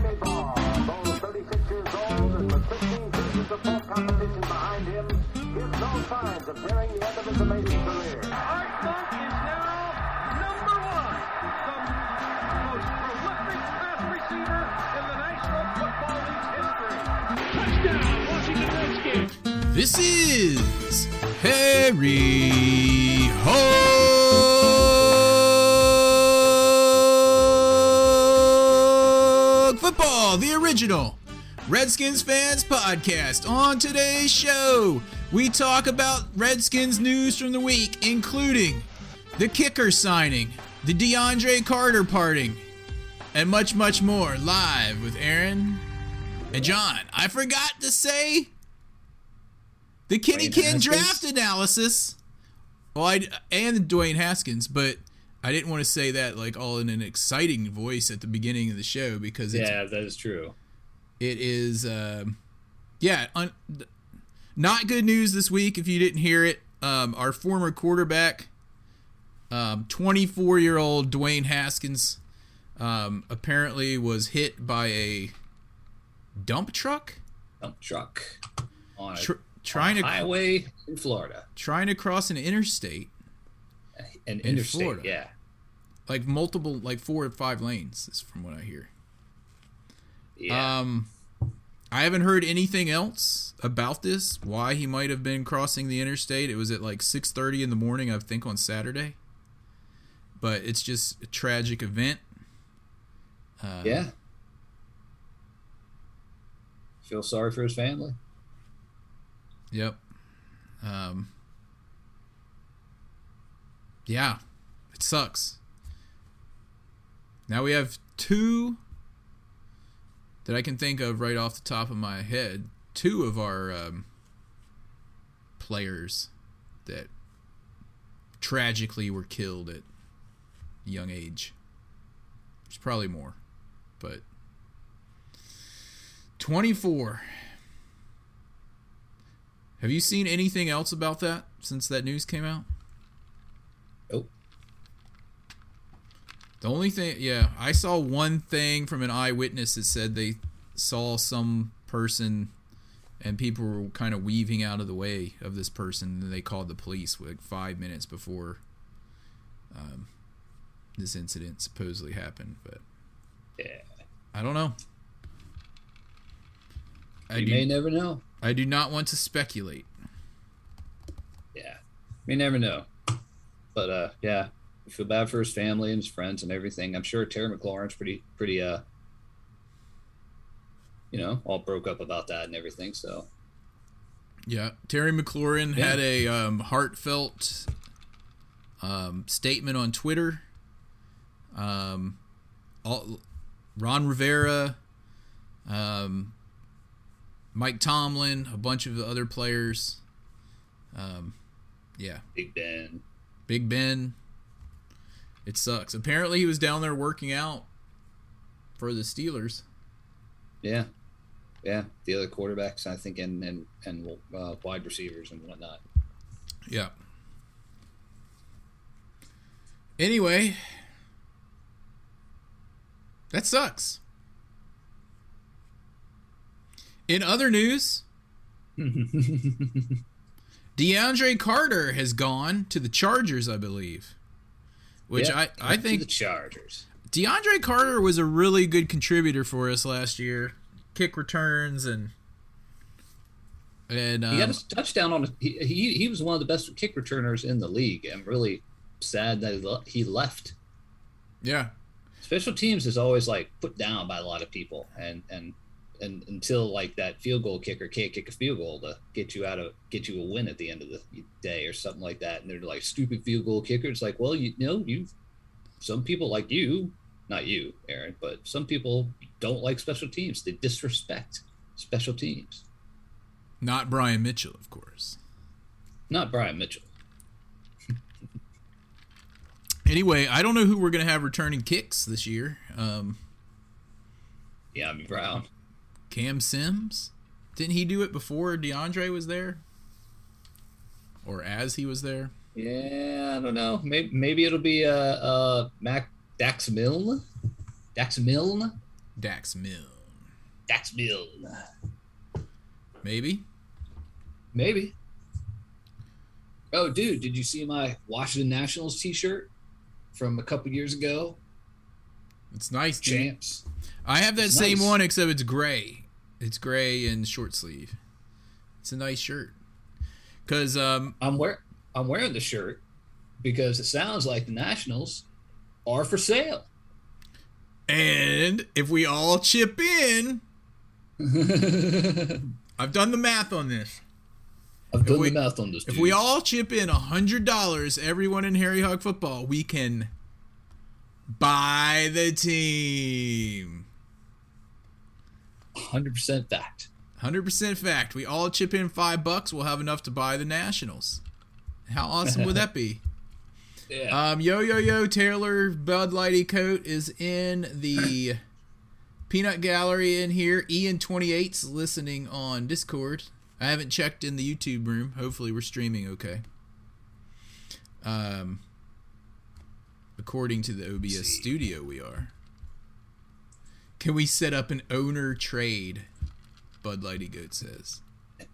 Sammy Baugh, though 36 years old and with 15 seasons of full competition behind him, gives no signs of nearing the end of his amazing career. Art Monk is now number one, the most prolific pass receiver in the National Football League's history. Touchdown, Washington Redskins. This is Harry Hog original Redskins fans podcast. On today's show, we talk about Redskins news from the week, including the kicker signing, the DeAndre Carter parting, and much, much more live with Aaron and John. I forgot to say the Kenny Ken draft analysis. Well, I and Dwayne Haskins, but I didn't want to say that like all in an exciting voice at the beginning of the show because it's, Yeah, that is true. It is, um, yeah, un, not good news this week. If you didn't hear it, um, our former quarterback, um, 24 year old Dwayne Haskins, um, apparently was hit by a dump truck Dump truck on a tr- trying to highway in Florida, trying to cross an interstate. an In interstate. Florida. Yeah, like multiple like four or five lanes is from what i hear yeah. um i haven't heard anything else about this why he might have been crossing the interstate it was at like 6.30 in the morning i think on saturday but it's just a tragic event uh, yeah. Feel sorry for his family. yep um yeah it sucks now we have two that I can think of right off the top of my head. Two of our um, players that tragically were killed at young age. There's probably more, but 24. Have you seen anything else about that since that news came out? The only thing, yeah, I saw one thing from an eyewitness that said they saw some person and people were kind of weaving out of the way of this person and they called the police like five minutes before um, this incident supposedly happened. But yeah. I don't know. I You do, may never know. I do not want to speculate. Yeah, may never know. But uh, yeah, I feel bad for his family and his friends and everything. I'm sure Terry McLaurin's pretty, pretty uh, you know, all broke up about that and everything. So Yeah, Terry McLaurin Yeah. had a um, heartfelt um, statement on Twitter. Um, all, Ron Rivera, um, Mike Tomlin, a bunch of the other players. Um, yeah, Big Ben, Big Ben. It sucks. Apparently, he was down there working out for the Steelers. yeah, yeah, the other quarterbacks, I think, and and and uh, wide receivers and whatnot. Yeah. Anyway, that sucks. In other news, DeAndre Carter has gone to the Chargers, I believe. Which Yeah, I, I think the Chargers. DeAndre Carter was a really good contributor for us last year. Kick returns and and um, He had a touchdown on. He, he he was one of the best kick returners in the league. I'm really sad that he left. yeah, Special teams is always like put down by a lot of people, and and and until like that field goal kicker can't kick a field goal to get you out of get you a win at the end of the day or something like that, and they're like stupid field goal kicker. It's like, well, you, know, you some people like you, not you, Aaron, but some people don't like special teams. They disrespect special teams. not Brian Mitchell, of course. Not Brian Mitchell. Anyway, I don't know who we're gonna have returning kicks this year. Um, Yeah, I mean Brown. Cam Sims, didn't he do it before DeAndre was there, or as he was there? Yeah, I don't know. Maybe maybe it'll be uh uh Mac Dax Milne. Dax Milne. Dax Milne. Dax Milne. Maybe. Maybe. Oh, dude, did you see my Washington Nationals T-shirt from a couple years ago? It's nice, dude. Champs. I have that It's same nice. one except it's gray. It's gray and short sleeve. It's a nice shirt. Cause um I'm wear I'm wearing the shirt because it sounds like the Nationals are for sale. and if we all chip in, I've done the math on this. I've done we- the math on this. If dude. we all chip in a hundred dollars, everyone in Harry Hog football, we can buy the team. 100% fact. Hundred percent fact. We all chip in five bucks, we'll have enough to buy the Nationals. How awesome would that be? Yeah. Um, yo yo yo, Taylor Bud Lighty coat is in the peanut gallery in here. Ian 28's listening on Discord. I haven't checked in the YouTube room. Hopefully, we're streaming okay. Um, according to the OBS studio, we are. Can we set up an owner trade? Bud Lighty Goat says.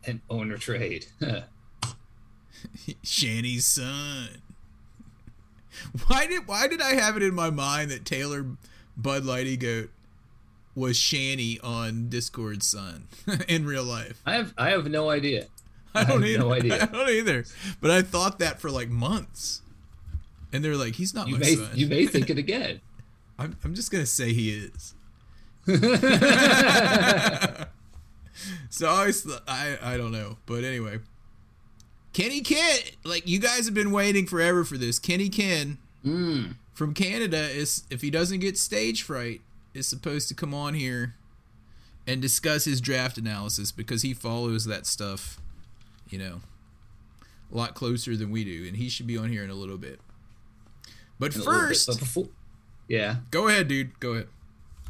An owner trade. Shanny's son. Why did why did I have it in my mind that Taylor Bud Lighty Goat was Shanny on Discord's son in real life? I have I have no idea. I don't have either. no idea. I don't either. But I thought that for like months. And they're like, he's not You my may son. you may think it again. I'm, I'm just gonna say he is. So I I I don't know, but anyway, Kenny Ken, like you guys have been waiting forever for this. Kenny Ken Mm. from Canada is if he doesn't get stage fright, is supposed to come on here and discuss his draft analysis because he follows that stuff, you know, a lot closer than we do, and he should be on here in a little bit. But In little bit, first, but before, yeah. go ahead, dude. Go ahead.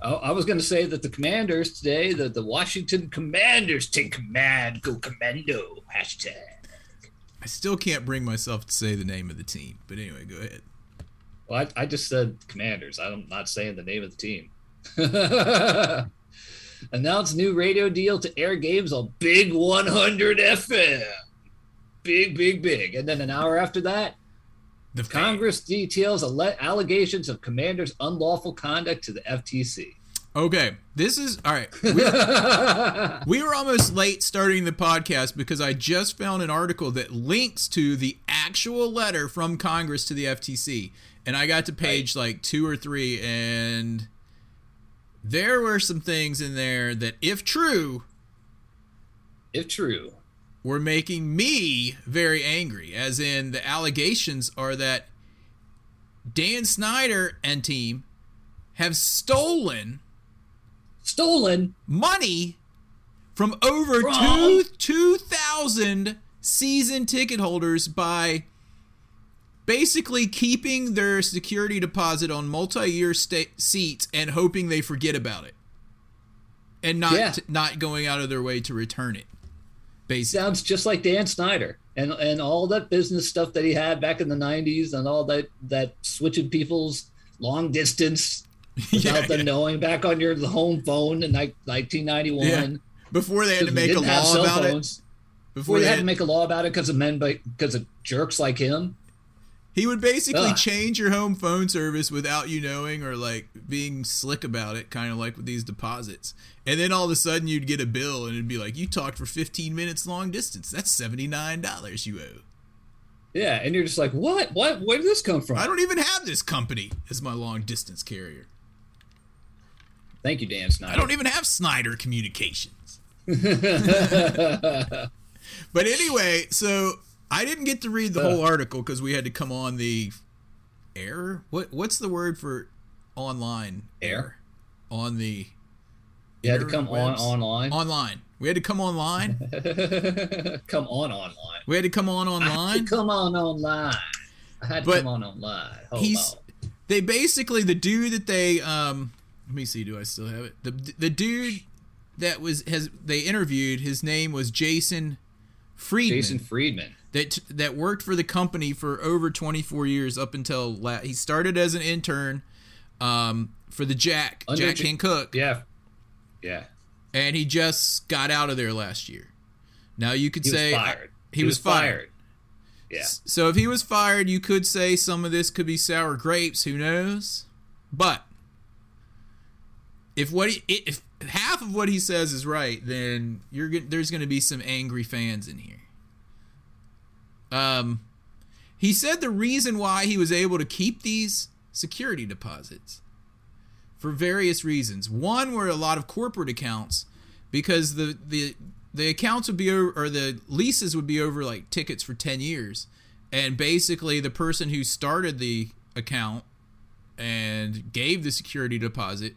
I, I was going to say that the Commanders today, the the Washington Commanders take command, go commando hashtag. I still can't bring myself to say the name of the team, but anyway, go ahead. Well, I, I just said Commanders. I'm not saying the name of the team. Announce new radio deal to air games on Big 100 FM. Big, big, big. And then an hour after that, The Congress details alle- allegations of Commanders' unlawful conduct to the FTC. Okay, this is all right. We're, we were almost late starting the podcast because I just found an article that links to the actual letter from Congress to the FTC, and I got to page like two or three, and there were some things in there that, if true, if true, were making me very angry. As in, the allegations are that Dan Snyder and team have stolen stolen. money from over From? two two thousand season ticket holders by basically keeping their security deposit on multi-year sta- seats and hoping they forget about it, and not Yeah. not going out of their way to return it. Basically, Sounds just like Dan Snyder and and all that business stuff that he had back in the 90s and all that that switching people's long distance without Yeah, them yeah. knowing back on your home phone in like 1991. Yeah. before they had to make a law about it. phones. Before Before they they had had, to make a law about it because of men, because of jerks like him. he would basically Ugh. change your home phone service without you knowing or like being slick about it, kind of like with these deposits. And then all of a sudden you'd get a bill and it'd be like, you talked for 15 minutes long distance. That's $79 you owe. Yeah, and you're just like, what? What? Where did this come from? I don't even have this company as my long distance carrier. Thank you, Dan Snyder. I don't even have Snyder Communications. but anyway, so I didn't get to read the whole article because we had to come on the air. What what's the word for online Air? On the You had to come on online. online. We had to come online. come on online. We had to come on online. Come on online. I had to But come on online. Hold he's- on. They basically the dude that they um let me see do I still have it the the dude that was has they interviewed his name was Jason Friedman Jason Friedman. that that worked for the company for over 24 years up until la- he started as an intern um, for the Jack Under Jack Kent Cooke Yeah, Yeah. and he just got out of there last year. Now you could He was say fired. he was fired. Yeah. So if he was fired, you could say some of this could be sour grapes. Who knows? But if what he, if half of what he says is right, then you're there's going to be some angry fans in here. Um, he said the reason why he was able to keep these security deposits for various reasons. One were a lot of corporate accounts because the the the accounts would be over, or the leases would be over like tickets for 10 years. And basically the person who started the account and gave the security deposit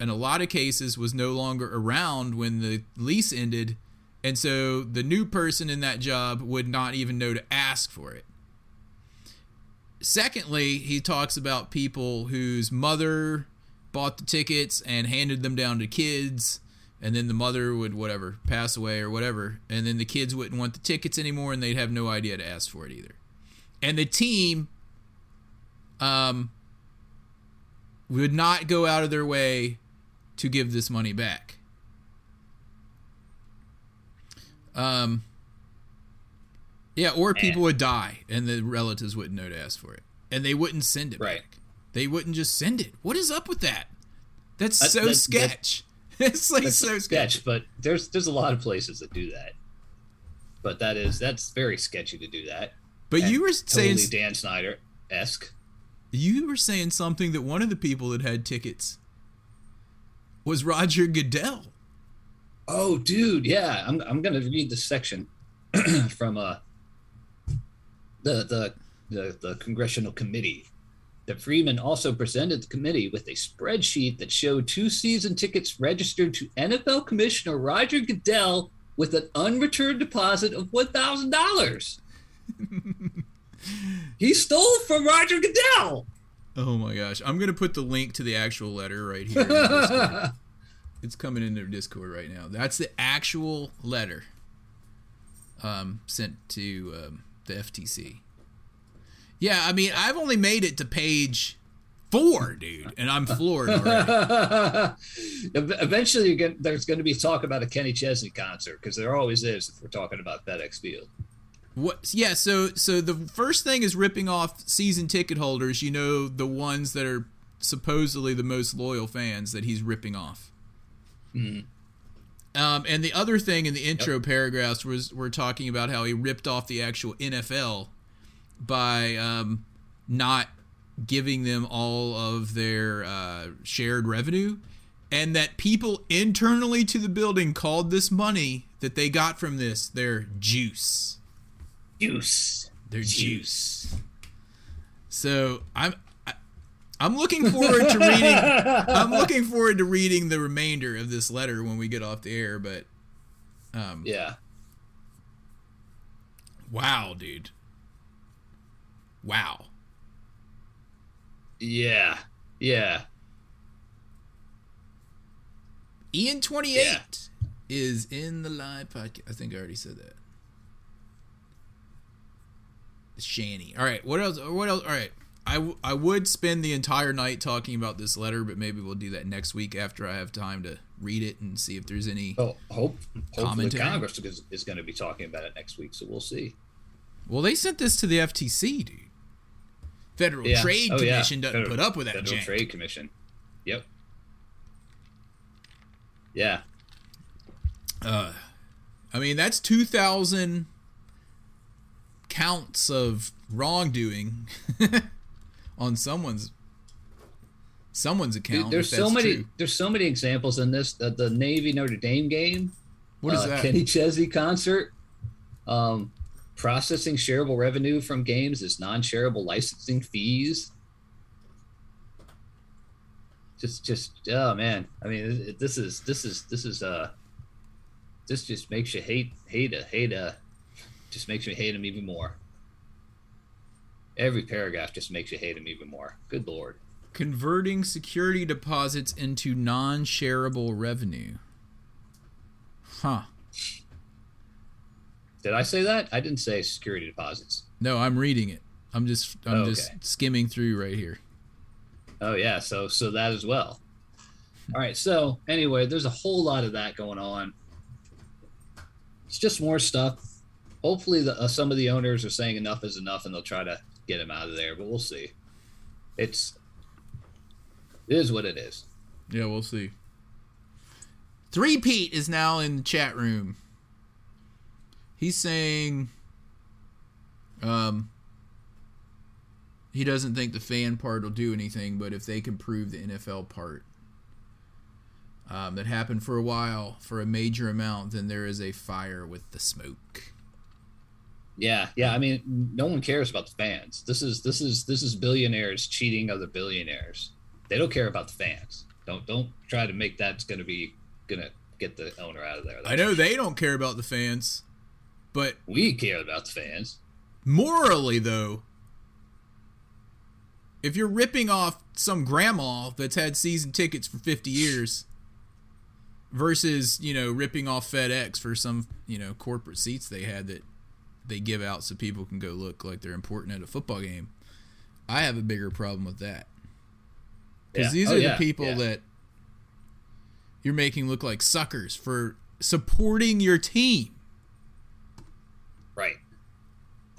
in a lot of cases was no longer around when the lease ended. And so the new person in that job would not even know to ask for it. Secondly he talks about people whose mother bought the tickets and handed them down to kids and then the mother would whatever pass away or whatever and then the kids wouldn't want the tickets anymore and they'd have no idea to ask for it either. And the team um would not go out of their way to give this money back. Um yeah or people would die and the relatives wouldn't know to ask for it and they wouldn't send it Right. back they wouldn't just send it what is up with that that's That- so that- that- sketch it's like so sketch sketch, but there's there's a lot of places that do that. But that is that's very sketchy to do that. but you And were saying totally Dan Snyder esque. you were saying something that one of the people that had tickets was Roger Goodell. Oh, dude, yeah. I'm I'm gonna read this section from uh the the the the congressional committee. That Friedman also presented the committee with a spreadsheet that showed two season tickets registered to NFL Commissioner Roger Goodell with an unreturned deposit of one thousand dollars. he stole from Roger Goodell. Oh my gosh. I'm going to put the link to the actual letter right here. in the Discord. it's coming into Discord right now. That's the actual letter um, sent to um, the FTC. Yeah, I mean, I've only made it to page four, dude, and I'm floored already. Eventually, you're gonna, there's going to be talk about a Kenny Chesney concert because there always is if we're talking about FedEx Field. What? Yeah. So so the first thing is ripping off season ticket holders. You know the ones that are supposedly the most loyal fans that he's ripping off. Um, and the other thing in the intro paragraphs was we're talking about how he ripped off the actual NFL by um, not giving them all of their uh, shared revenue, and that people internally to the building called this money that they got from this their juice Juice. their juice. So I'm I, I'm looking forward to reading. I'm looking forward to reading the remainder of this letter when we get off the air. But um, Yeah. wow, dude, wow. Yeah. Yeah. Ian twenty eight is in the live podcast. I think I already said that. Shanny. All right. What else? What else? All right. I, w- I would spend the entire night talking about this letter, but maybe we'll do that next week after I have time to read it and see if there's any. Oh, hope hopefully Commentary? Congress is, is going to be talking about it next week, so we'll see. Well, they sent this to the FTC, dude. Federal Yeah. Trade Oh, yeah. Commission doesn't Federal- put up with that. Federal jank. Trade Commission. Yep. Yeah. I mean, that's two thousand counts of wrongdoing on someone's someone's account. Dude, there's so many true. there's so many examples in this the, the Navy Notre Dame game. What is uh, that? Kenny Chesney concert. Um, processing shareable revenue from games is non-shareable licensing fees. Just, just, oh man! I mean, this is, this is, this is, uh, this just makes you hate, hate, a, hate, a, just makes me hate him even more. Every paragraph just makes you hate him even more. Good lord! Converting security deposits into non-shareable revenue. Huh. Did I say that? I didn't say security deposits. No, I'm reading it. I'm just I'm Oh, just skimming through right here. Oh yeah, so so that as well. All right. So anyway, there's a whole lot of that going on. It's just more stuff. Hopefully, the, uh, some of the owners are saying enough is enough, and they'll try to get him out of there. But we'll see. It's it is what it is. Yeah, we'll see. Three Pete is now in the chat room. He's saying um he doesn't think the fan part will do anything, but if they can prove the NFL part um, that happened for a while for a major amount, then there is a fire with the smoke. Yeah, yeah. I mean, no one cares about the fans. This is this is this is billionaires cheating other billionaires. They don't care about the fans. Don't don't try to make that's going to be going to get the owner out of there. I know they don't care about the fans, but we care about the fans. morally though, if you're ripping off some grandma that's had season tickets for 50 years versus, you know, ripping off FedEx for some, you know, corporate seats they had that they give out so people can go look like they're important at a football game. I have a bigger problem with that. Because Yeah. these Oh, are yeah, the people yeah. that you're making look like suckers for supporting your team. Right.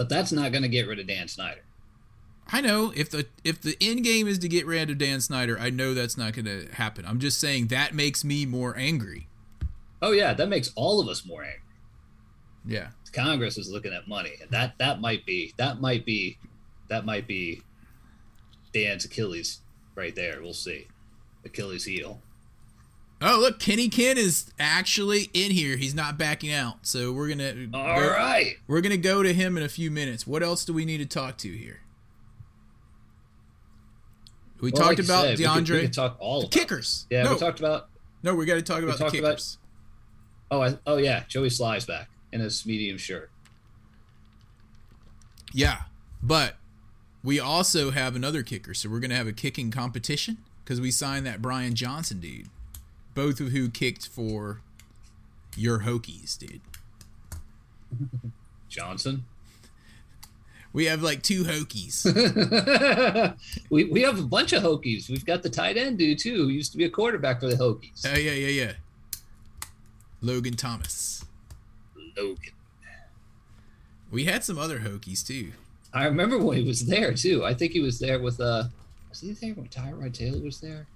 But that's not going to get rid of Dan Snyder. I know if the if the end game is to get rid of Dan Snyder, I know that's not going to happen. I'm just saying that makes me more angry. Oh yeah, that makes all of us more angry. Yeah. Congress is looking at money, and that that might be that might be that might be Dan's Achilles right there. We'll see. Achilles heel. Oh, look, Kenny Ken is actually in here. He's not backing out. So we're gonna All go, right. we're gonna go to him in a few minutes. What else do we need to talk to here? We Well, talked like about said, we could- DeAndre We could talk all kickers. Yeah, no, we talked about. no, we got to talk about the talked about- Oh, I, oh yeah, Joey Slye's back in his medium shirt. Yeah, but we also have another kicker, so we're gonna have a kicking competition because we signed that Brian Johnson dude, both of who kicked for your Hokies, dude. Johnson. We have like two Hokies. we we have a bunch of Hokies. We've got the tight end dude too, who used to be a quarterback for the Hokies. oh yeah, yeah, yeah. Logan Thomas. Logan. We had some other Hokies too. I remember when he was there too. I think he was there with uh was he there when Tyrod Taylor was there?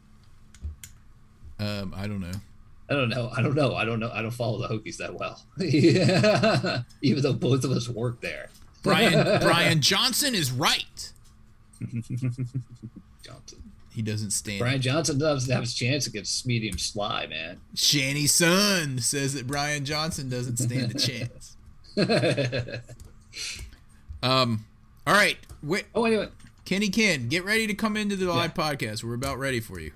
Um, I don't know. I don't know. I don't know. I don't know. I don't follow the Hokies that well. yeah. Even though both of us work there. Brian Brian Johnson is right. Johnson. He doesn't stand. Brian Johnson doesn't have his chance against medium Slye, man. Shanny Sun says that Brian Johnson doesn't stand a chance. Um, all right, wait, oh, anyway. Kenny Ken, get ready to come into the live podcast. We're about ready for you.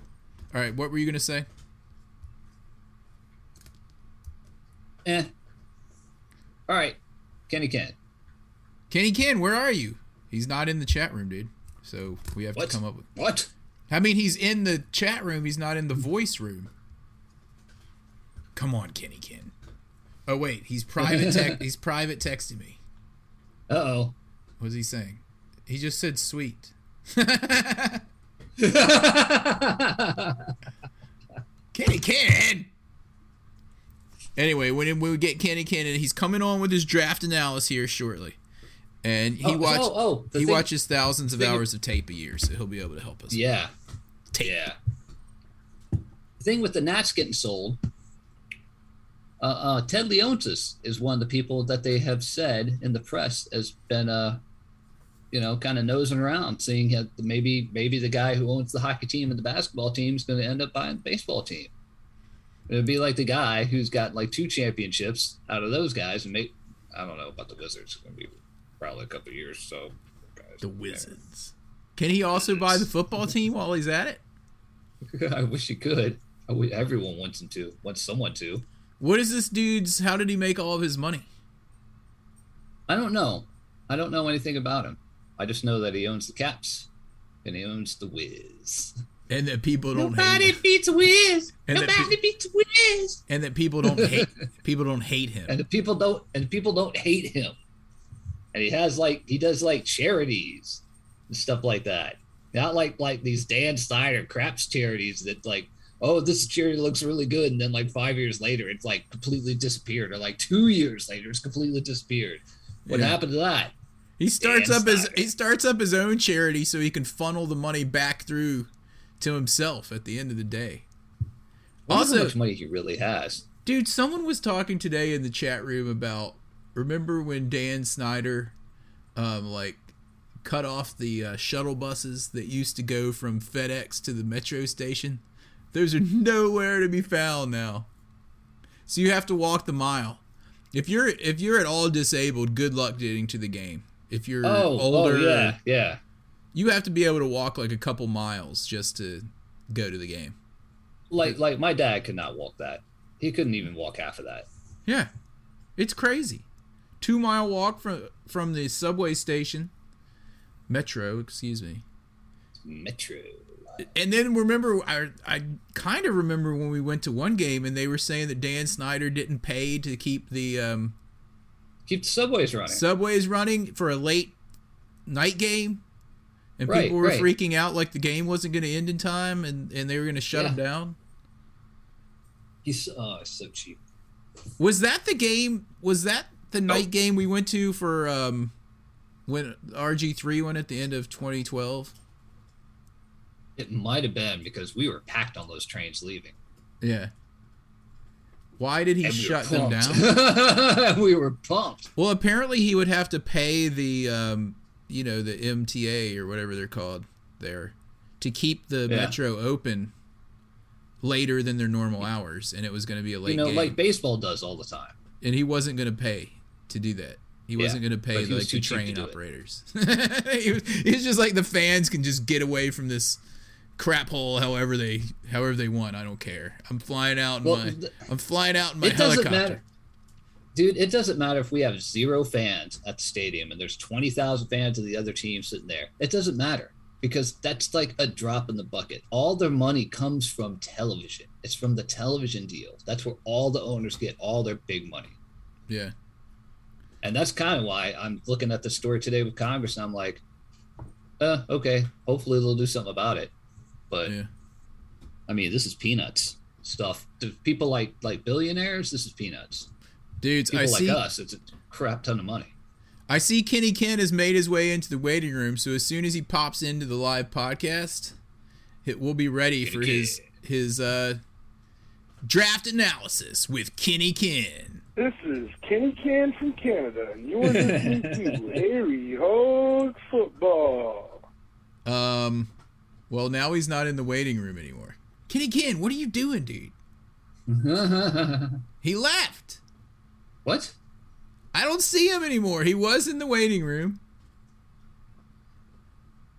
All right, what were you gonna say? Eh. All right. Kenny Ken. Kenny Ken, where are you? He's not in the chat room, dude. So we have What? to come up with. What? I mean, he's in the chat room. He's not in the voice room. Come on, Kenny Ken. Oh wait, he's private. Te- he's private texting me. Uh oh. What's he saying? He just said sweet. Kenny Ken. Anyway, when we get Kenny Ken, and he's coming on with his draft analysis here shortly, and he Oh, watch oh, oh, he thing- watches thousands of hours of tape a year, so he'll be able to help us. Yeah. tape. Yeah. The thing with the Nats getting sold, uh, uh, Ted Leonsis is one of the people that they have said in the press has been, uh, you know, kind of nosing around, seeing that maybe maybe the guy who owns the hockey team and the basketball team is going to end up buying the baseball team. It would be like the guy who's got like two championships out of those guys, and make I don't know about the Wizards. It's going to be probably a couple of years. So The Wizards. Can he also buy the football team while he's at it? I wish he could. I wish everyone wants him to. Wants someone to. What is this dude's? How did he make all of his money? I don't know. I don't know anything about him. I just know that he owns the Caps and he owns the Wiz. And that people don't hate him. beats Wiz. And that Nobody pe- beats Wiz. And that people don't hate. people don't hate him. And the people don't. And people don't hate him. And he has like he does like charities and stuff like that. Not like like these Dan Snyder craps charities that like oh, this cheerleader looks really good, and then like five years later, it's like completely disappeared, or like two years later, it's completely disappeared. What Yeah. happened to that? He starts up his Snyder. he starts up his own charity so he can funnel the money back through to himself at the end of the day. Wonder how much money he really has. dude, someone was talking today in the chat room about remember when Dan Snyder um like cut off the uh, shuttle buses that used to go from FedEx to the metro station? Those are nowhere to be found now. So you have to walk the mile. If you're if you're at all disabled, good luck getting to the game. If you're Oh, older, oh yeah, yeah. you have to be able to walk like a couple miles just to go to the game. Like like my dad could not walk that. He couldn't even walk half of that. Yeah, it's crazy. Two mile walk from from the subway station, metro, excuse me. Metro. And then remember, I I kind of remember when we went to one game and they were saying that Dan Snyder didn't pay to keep the um, Keep the subways running. subways running for a late night game, and Right, people were right. freaking out like the game wasn't going to end in time and and they were going to shut Yeah. them down. He's oh, it's so cheap. Was that the game? Was that the night game we went to for um, when RG three went at the end of 2012? It might have been because we were packed on those trains leaving. Yeah. Why did he And we shut them down? we were pumped. Well, apparently he would have to pay the um, you know, the MTA or whatever they're called there to keep the Yeah. metro open later than their normal hours, and it was going to be a late You know, game, like baseball does all the time. and he wasn't going to pay to do that. He Yeah, wasn't going to pay but he was like the train operators. he, was, he was just like the fans can just get away from this crap hole however they however they want. I don't care. I'm flying out in Well, my I'm flying out in my It doesn't helicopter. matter. Dude, it doesn't matter if we have zero fans at the stadium and there's 20,000 fans of the other team sitting there. It doesn't matter because that's like a drop in the bucket. All their money comes from television. It's from the television deals. That's where all the owners get all their big money. Yeah. And that's kind of why I'm looking at the story today with Congress and I'm like, uh, okay, hopefully they'll do something about it. But Yeah. I mean, this is peanuts stuff. To people like like billionaires, this is peanuts. Dudes, People I like see us, it's a crap ton of money. I see Kenny Ken has made his way into the waiting room, so as soon as he pops into the live podcast, it will be ready for Kenny his his uh draft analysis with Kenny Ken. This is Kenny Ken from Canada, and you're listening to Harry Hog Football. Um well now he's not in the waiting room anymore. Kenny Ken, what are you doing, dude? He left. what? I don't see him anymore. He was in the waiting room.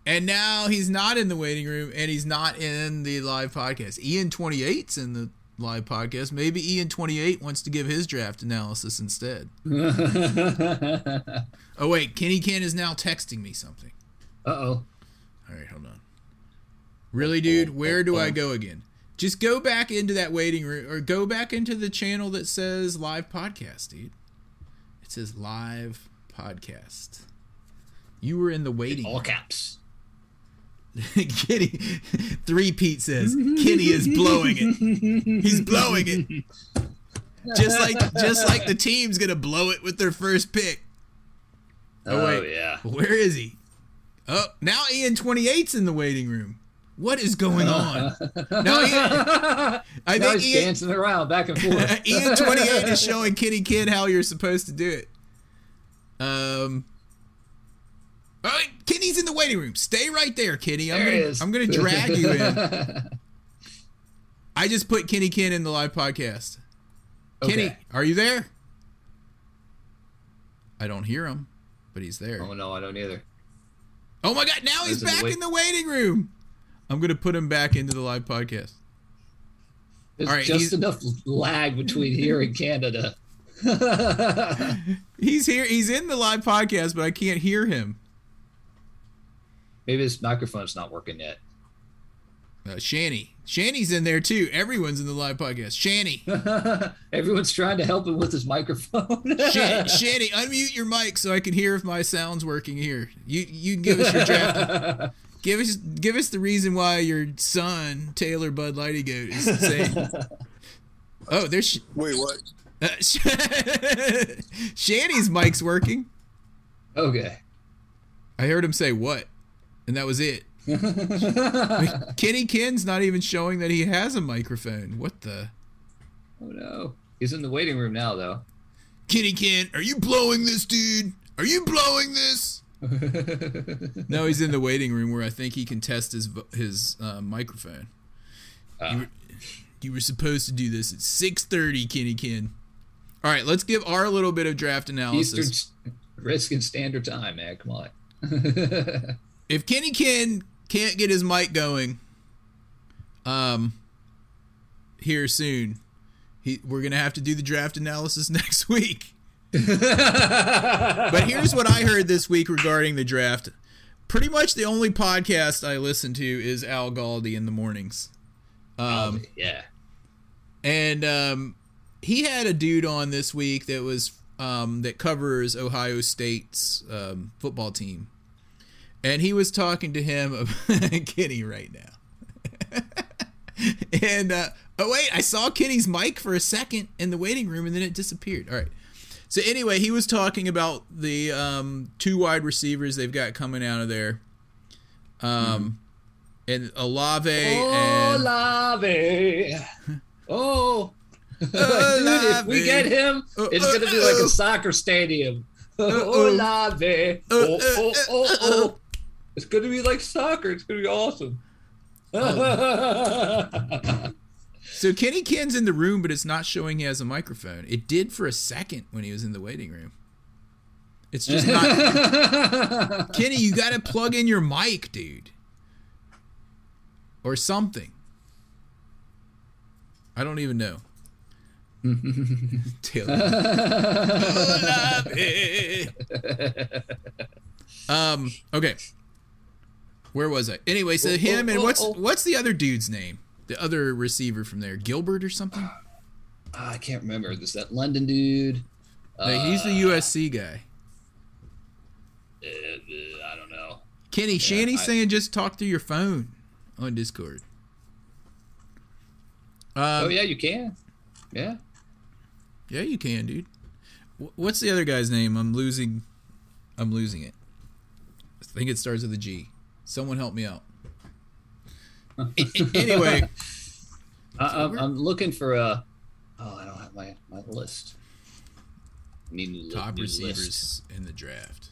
And now he's not in the waiting room and he's not in the live podcast. Ian 28's in the live podcast. Maybe Ian 28 wants to give his draft analysis instead. Oh wait, Kenny Ken is now texting me something. Uh oh. All right, hold on. Really, dude, where do I go again? Just go back into that waiting room or go back into the channel that says live podcast, dude. It says live podcast. You were in the waiting All room. caps. Kenny, three Pete says Kenny is blowing it. He's blowing it. Just like just like the team's gonna blow it with their first pick. Oh, oh wait. yeah. Where is he? Oh, now Ian 28's in the waiting room. What is going on? Now Ian, I now think he's Ian, dancing around back and forth. Ian 28 is showing Kenny Kid how you're supposed to do it. Um. All right, Kenny's in the waiting room. Stay right there, Kenny. I'm There gonna, is. I'm gonna drag you in. I just put Kenny Ken in the live podcast. Kenny, are you there? I don't hear him, but he's there. Oh no, I don't either. Oh my god, now he's back wait- in the waiting room. I'm gonna put him back into the live podcast. There's right, he's- just enough lag between here and Canada. He's here. He's in the live podcast, but I can't hear him. Maybe his microphone's not working yet. Uh, Shanny, Shanny's in there too. Everyone's in the live podcast. Shanny, Everyone's trying to help him with his microphone. Shan- Shanny, unmute your mic so I can hear if my sound's working here. You you can give us your draft. Give us give us the reason why your son Taylor Bud Lighty Goat is saying. oh, there's Wait, what? uh, Shanny's mic's working. Okay. I heard him say what, and that was it. Kenny Ken's not even showing that he has a microphone. What the? Oh no. He's in the waiting room now, though. Kenny Ken, are you blowing this, dude? Are you blowing this? no, he's in the waiting room where I think he can test his his uh, microphone. Ah. You, were, you were supposed to do this at six thirty, Kenny Ken. All right, let's give our little bit of draft analysis. Eastern Redskin Standard Time, man. Come on. if Kenny Ken can't get his mic going, um, here soon, he we're gonna have to do the draft analysis next week. but here's what I heard this week regarding the draft. Pretty much the only podcast I listen to is Al Galdi in the mornings. Um, yeah. and um, he had a dude on this week that was um, that covers Ohio State's um, football team, and he was talking to him about Kenny right now. and uh, oh wait, I saw Kenny's mic for a second in the waiting room, and then it disappeared. All right. So anyway, he was talking about the um, two wide receivers they've got coming out of there, um, and Olave and Olave. Oh. Dude, if we get him, uh, uh, uh. Oh, it's oh, going to be like oh. a soccer stadium. oh. Olave. Oh, Oh, oh, oh, oh. It's going to be like soccer. It's going to be awesome. Oh. So Kenny Ken's in the room, but it's not showing he has a microphone. It did for a second when he was in the waiting room. It's just not. Kenny, you got to plug in your mic, dude, or something. I don't even know. Taylor. um. Okay. Where was I? Anyway, so Oh, him oh, and what's oh. what's the other dude's name? The other receiver from there, Gilbert or something? Ah, I can't remember. Is that London dude? No, he's the USC guy. Uh, uh, I don't know. Kenny, Shanny's I- saying just talk through your phone on Discord. Um, oh yeah, you can. Yeah. yeah, you can, dude. What's the other guy's name? I'm losing. I'm losing it. I think it starts with a G. Someone help me out. A- a- anyway, I, I'm, I'm looking for a. Oh, I don't have my my list. Need new, li- top new list. receivers in the draft.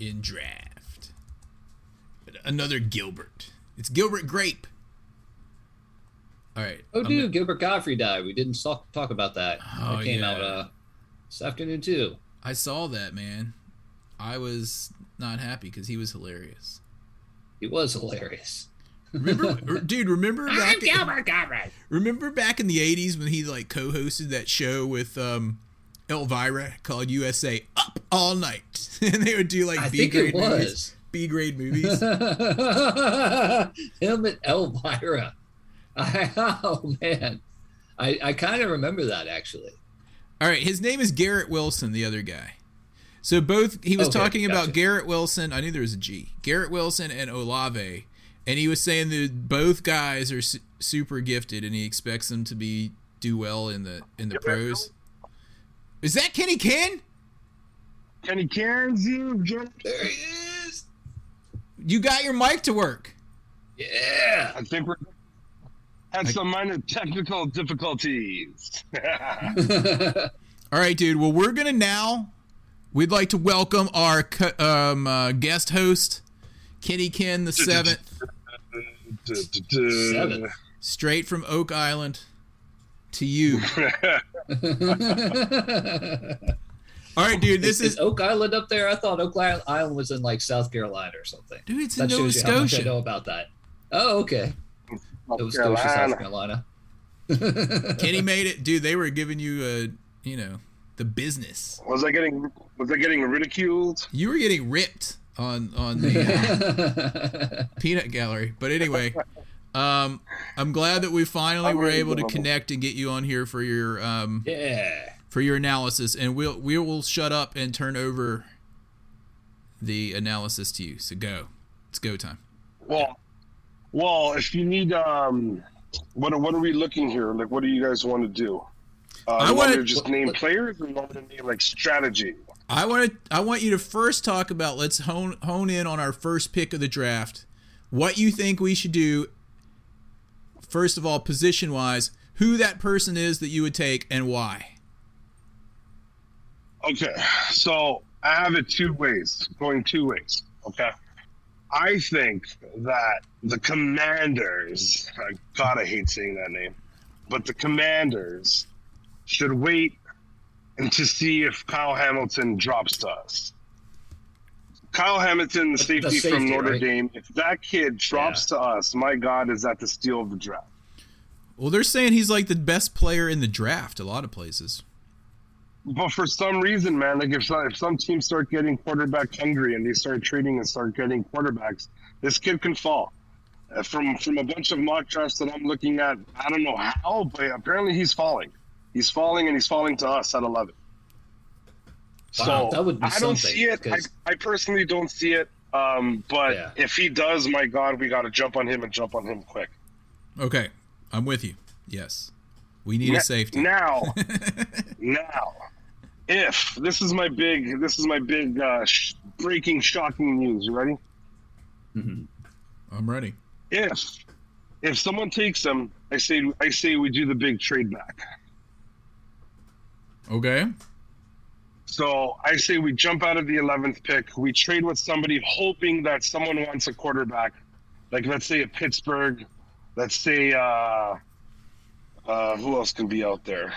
In draft. Another Gilbert. It's Gilbert Grape. All right. Oh, I'm dude, Gilbert Gottfried died. We didn't talk, talk about that. Oh, that came yeah. out uh, this afternoon too. I saw that, man. I was not happy because he was hilarious. He was hilarious. Remember, dude? Remember back? Gilbert Gottfried. remember back in the '80s when he like co-hosted that show with um, Elvira called USA Up All Night, and they would do like I B grade it movies. B grade movies. Him and Elvira. I, oh man, I I kind of remember that actually. All right, his name is Garrett Wilson, the other guy. So both he was Okay, talking about. Garrett Wilson. I knew there was a G. Garrett Wilson and Olave, and he was saying that both guys are su- super gifted, and he expects them to be do well in the in the pros. Is that Kenny Ken? Kenny Cairns, you Jim? There he is. You got your mic to work. Yeah. I think we're had some minor technical difficulties. All right, dude. Well, we're gonna now. We'd like to welcome our co- um, uh, guest host, Kenny Ken the seventh, Seven. straight from Oak Island, to you. All right, dude. This is, is Oak Island up there. I thought Oak Island Island was in like South Carolina or something. dude. It's in That Nova shows you how much I Scotia. know about that. Oh, okay. Nova Scotia, South Carolina. Kenny made it, dude. They were giving you a, you know, the business. Was I getting was I getting ridiculed? You were getting ripped on on the uh, peanut gallery. But anyway, um, I'm glad that we finally were able to connect and get you on here for your um yeah. for your analysis, and we'll we will shut up and turn over the analysis to you. So go. It's go time. Well, well, if you need, um, what what are we looking here? Like, what do you guys want to do? Uh, I want wanna- just name players, you want to name like strategy? I want to. I want you to first talk about. Let's hone hone in on our first pick of the draft. What you think we should do? First of all, position wise, who that person is that you would take and why. Okay, so I have it two ways, going two ways. Okay, I think that the Commanders, I God, I hate saying that name, but the Commanders should wait and to see if Kyle Hamilton drops to us. Kyle Hamilton, the The- safety, the safety, from Notre right? Dame, if that kid drops to us, my God, is that the steal of the draft? Well, they're saying he's like the best player in the draft. A lot of places. But for some reason, man, like if some, if some teams start getting quarterback hungry and they start trading and start getting quarterbacks, this kid can fall. Uh, from from a bunch of mock drafts that I'm looking at, I don't know how, but apparently he's falling. He's falling and he's falling to us at 11. Wow, so that would be I don't see it. I, 'cause- I personally don't see it. Um, but Yeah. if he does, my God, we got to jump on him and jump on him quick. Okay, I'm with you. Yes, we need Na- a safety. Now, now, if this is my big, this is my big uh, sh- breaking, shocking news. You ready? Mhm. I'm ready. If if someone takes him, I say I say we do the big trade back. Okay. So I say we jump out of the eleventh pick, we trade with somebody, hoping that someone wants a quarterback, like let's say a Pittsburgh, let's say uh, uh, who else can be out there?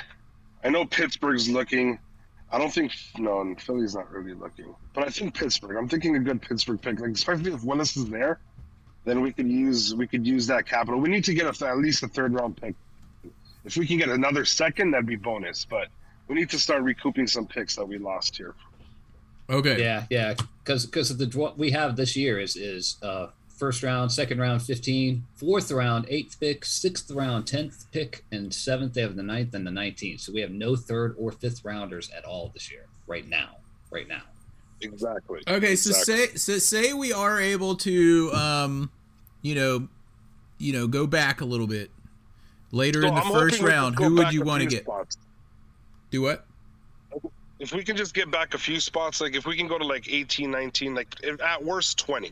I know Pittsburgh's looking. I don't think no, Philly's not really looking, but I think Pittsburgh. I'm thinking a good Pittsburgh pick, like especially if Willis is there, then we could use we could use that capital. We need to get a, at least a third round pick. If we can get another second, that'd be bonus. But we need to start recouping some picks that we lost here. Okay. Yeah, yeah, because because the what we have this year is is uh, first round, second round, 15, fourth round, eighth pick, sixth round, tenth pick, and seventh. They have the ninth and the nineteenth. So we have no third or fifth rounders at all this year. Right now, right now. Exactly. Okay, so Exactly. say so say we are able to um you know you know go back a little bit later So in the I'm first hoping we can round, who would you want to get? spots. Do what? If we can just get back a few spots, like if we can go to like 18, 19, like if, at worst 20.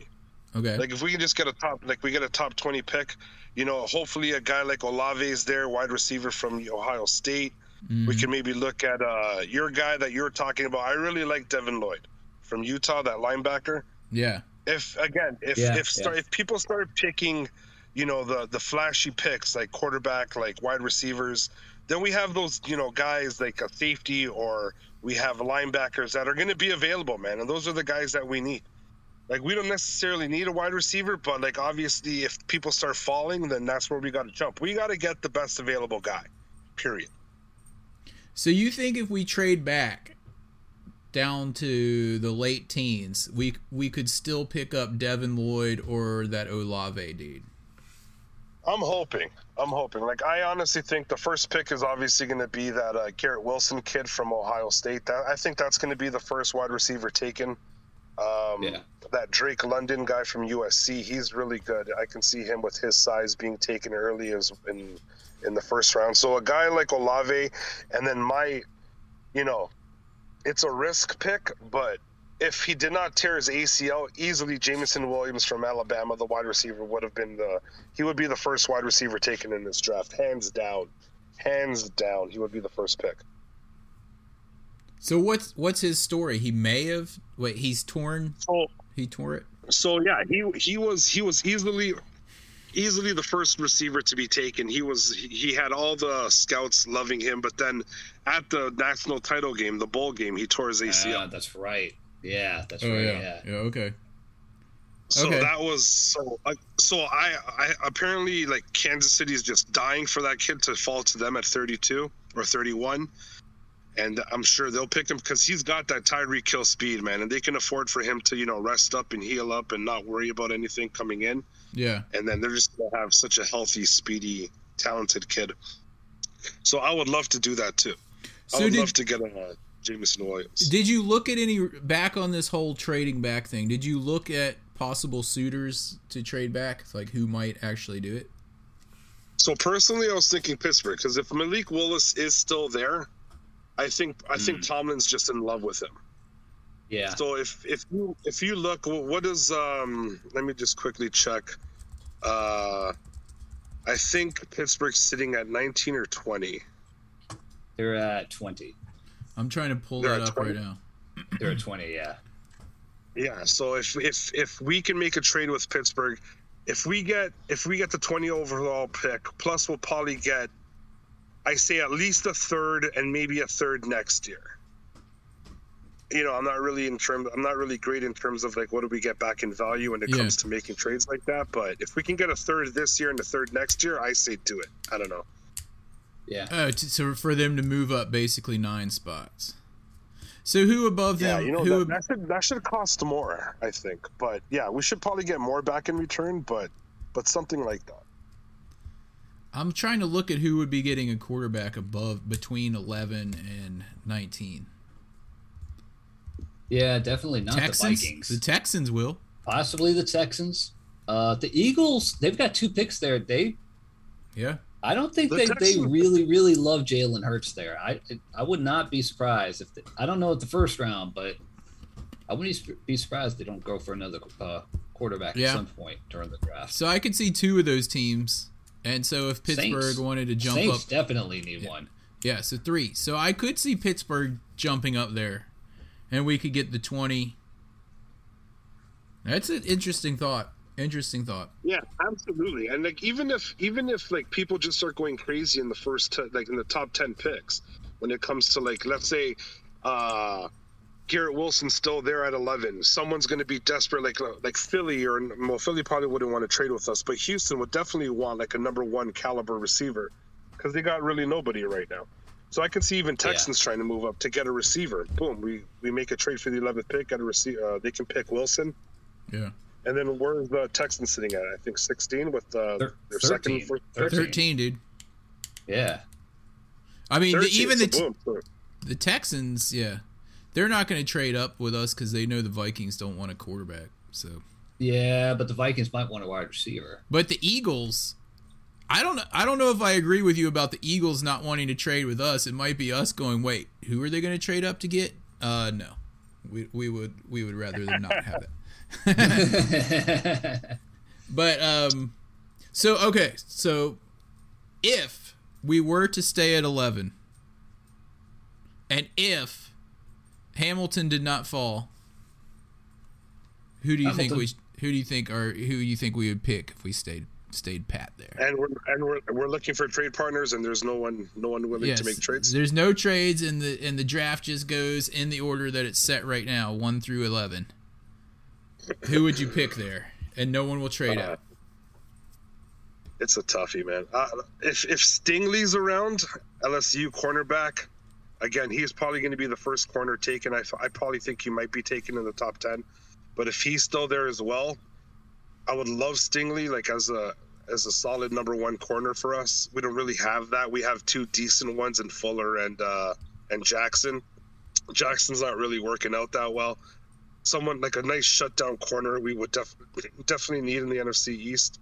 Okay. Like if we can just get a top, like we get a top 20 pick, you know, hopefully a guy like Olave is there, wide receiver from Ohio State. We Mhm. can maybe look at uh, your guy that you're talking about. I really like Devin Lloyd from Utah, that linebacker. Yeah. if again if Yeah, if start, if people start picking you know the the flashy picks like quarterback like wide receivers then we have those you know guys like a safety or we have linebackers that are going to be available man and those are the guys that we need. Like we don't necessarily need a wide receiver but like obviously if people start falling then that's where we got to jump. We got to get the best available guy period. So you think if we trade back down to the late teens, we we could still pick up Devin Lloyd or that Olave dude? I'm hoping. I'm hoping. Like I honestly think the first pick is obviously going to be that uh, Garrett Wilson kid from Ohio State. That I think that's going to be the first wide receiver taken. Um, Yeah. That Drake London guy from USC, he's really good. I can see him with his size being taken early as in in the first round. So a guy like Olave, and then my, you know, it's a risk pick, but if he did not tear his ACL, easily Jameson Williams from Alabama, the wide receiver, would have been the he would be the first wide receiver taken in this draft, hands down, hands down. He would be the first pick. So what's what's his story? He may have wait, he's torn So he tore it? so yeah, he he was he was easily easily the first receiver to be taken. He was he had all the scouts loving him, but then at the national title game, the bowl game, he tore his ACL. Ah, that's right. Yeah, that's Oh right. yeah. Yeah. Yeah, okay. So Okay. that was so. Uh, so I, I apparently like Kansas City is just dying for that kid to fall to them at 32 or 31, and I'm sure they'll pick him because he's got that Tyreek Hill speed, man, and they can afford for him to you know rest up and heal up and not worry about anything coming in, Yeah. and then they're just gonna have such a healthy, speedy, talented kid. So I would love to do that too. I would did love to get a Jameson Williams. did you look at any back on this whole trading back thing? Did you look at possible suitors to trade back? Like who might actually do it? So personally, I was thinking Pittsburgh because if Malik Willis is still there, I think I think Tomlin's just in love with him. Yeah. So if if you if you look, what is um? Let me just quickly check. Uh, I think Pittsburgh's sitting at 19 or 20. They're at 20. I'm trying to pull They're that at up right now. there are 20, yeah. Yeah. So if if if we can make a trade with Pittsburgh, if we get if we get the 20 overall pick, plus we'll probably get, I say at least a third and maybe a third next year. You know, I'm not really in terms. I'm not really great in terms of like what do we get back in value when it Yeah. comes to making trades like that. But if we can get a third this year and a third next year, I say do it. I don't know. Yeah. Oh, t- so for them to move up basically nine spots. So who above Yeah, them? you know who that, that should that should cost more, I think. But yeah, we should probably get more back in return. But but something like that. I'm trying to look at who would be getting a quarterback above between 11 and 19. Yeah, definitely not the Texans. Vikings. The Texans will. Possibly the Texans. Uh, the Eagles, they've got two picks there. They, Yeah. I don't think The they, they really, really love Jalen Hurts there. I I would not be surprised if they, I don't know at the first round, but I wouldn't be surprised if they don't go for another uh, quarterback Yeah. at some point during the draft. So I could see two of those teams. And so if Pittsburgh Saints. wanted to jump Saints up, definitely need one. yeah, so three. So I could see Pittsburgh jumping up there, and we could get the 20. That's an interesting thought. Interesting thought. Yeah, absolutely. And like even if even if like people just start going crazy in the first te- like in the top 10 picks when it comes to like let's say uh Garrett Wilson's still there at 11. Someone's going to be desperate like like Philly or well Philly probably wouldn't want to trade with us, but Houston would definitely want like a number 1 caliber receiver cuz they got really nobody right now. So I can see even Texans trying to move up to get a receiver. Boom, we we make a trade for the 11th pick, get a receiver. Uh, they can pick Wilson. Yeah. And then where's the Texans sitting at? I think 16 with uh, Thir- their second, 13. first, 13. 13, dude. Yeah. I mean, the, even so the, t- boom, the Texans, yeah. They're not going to trade up with us because they know the Vikings don't want a quarterback. So, Yeah, but the Vikings might want a wide receiver. but the Eagles, I don't know. I don't know if I agree with you about the Eagles not wanting to trade with us. It might be us going, wait, who are they going to trade up to get? Uh, no, we we would we would rather them not have it. But um, so okay, so if we were to stay at eleven, and if Hamilton did not fall, who do you think we? Who do you think or who you think we would pick if we stayed stayed pat there? and we're and we're, we're looking for trade partners, and there's no one no one willing Yes, to make trades. there's no trades, and the and the draft just goes in the order that it's set right now, one through eleven. Who would you pick there? And no one will trade Uh, out. It's a toughie, man. Uh, if if Stingley's around, LSU cornerback, again, he's probably going to be the first corner taken. I, I probably think he might be taken in the top ten, but if he's still there as well, I would love Stingley like as a as a solid number one corner for us. We don't really have that. We have two decent ones in Fuller and uh, and Jackson. Jackson's not really working out that well. Someone like a nice shutdown corner we would def- definitely need in the NFC East.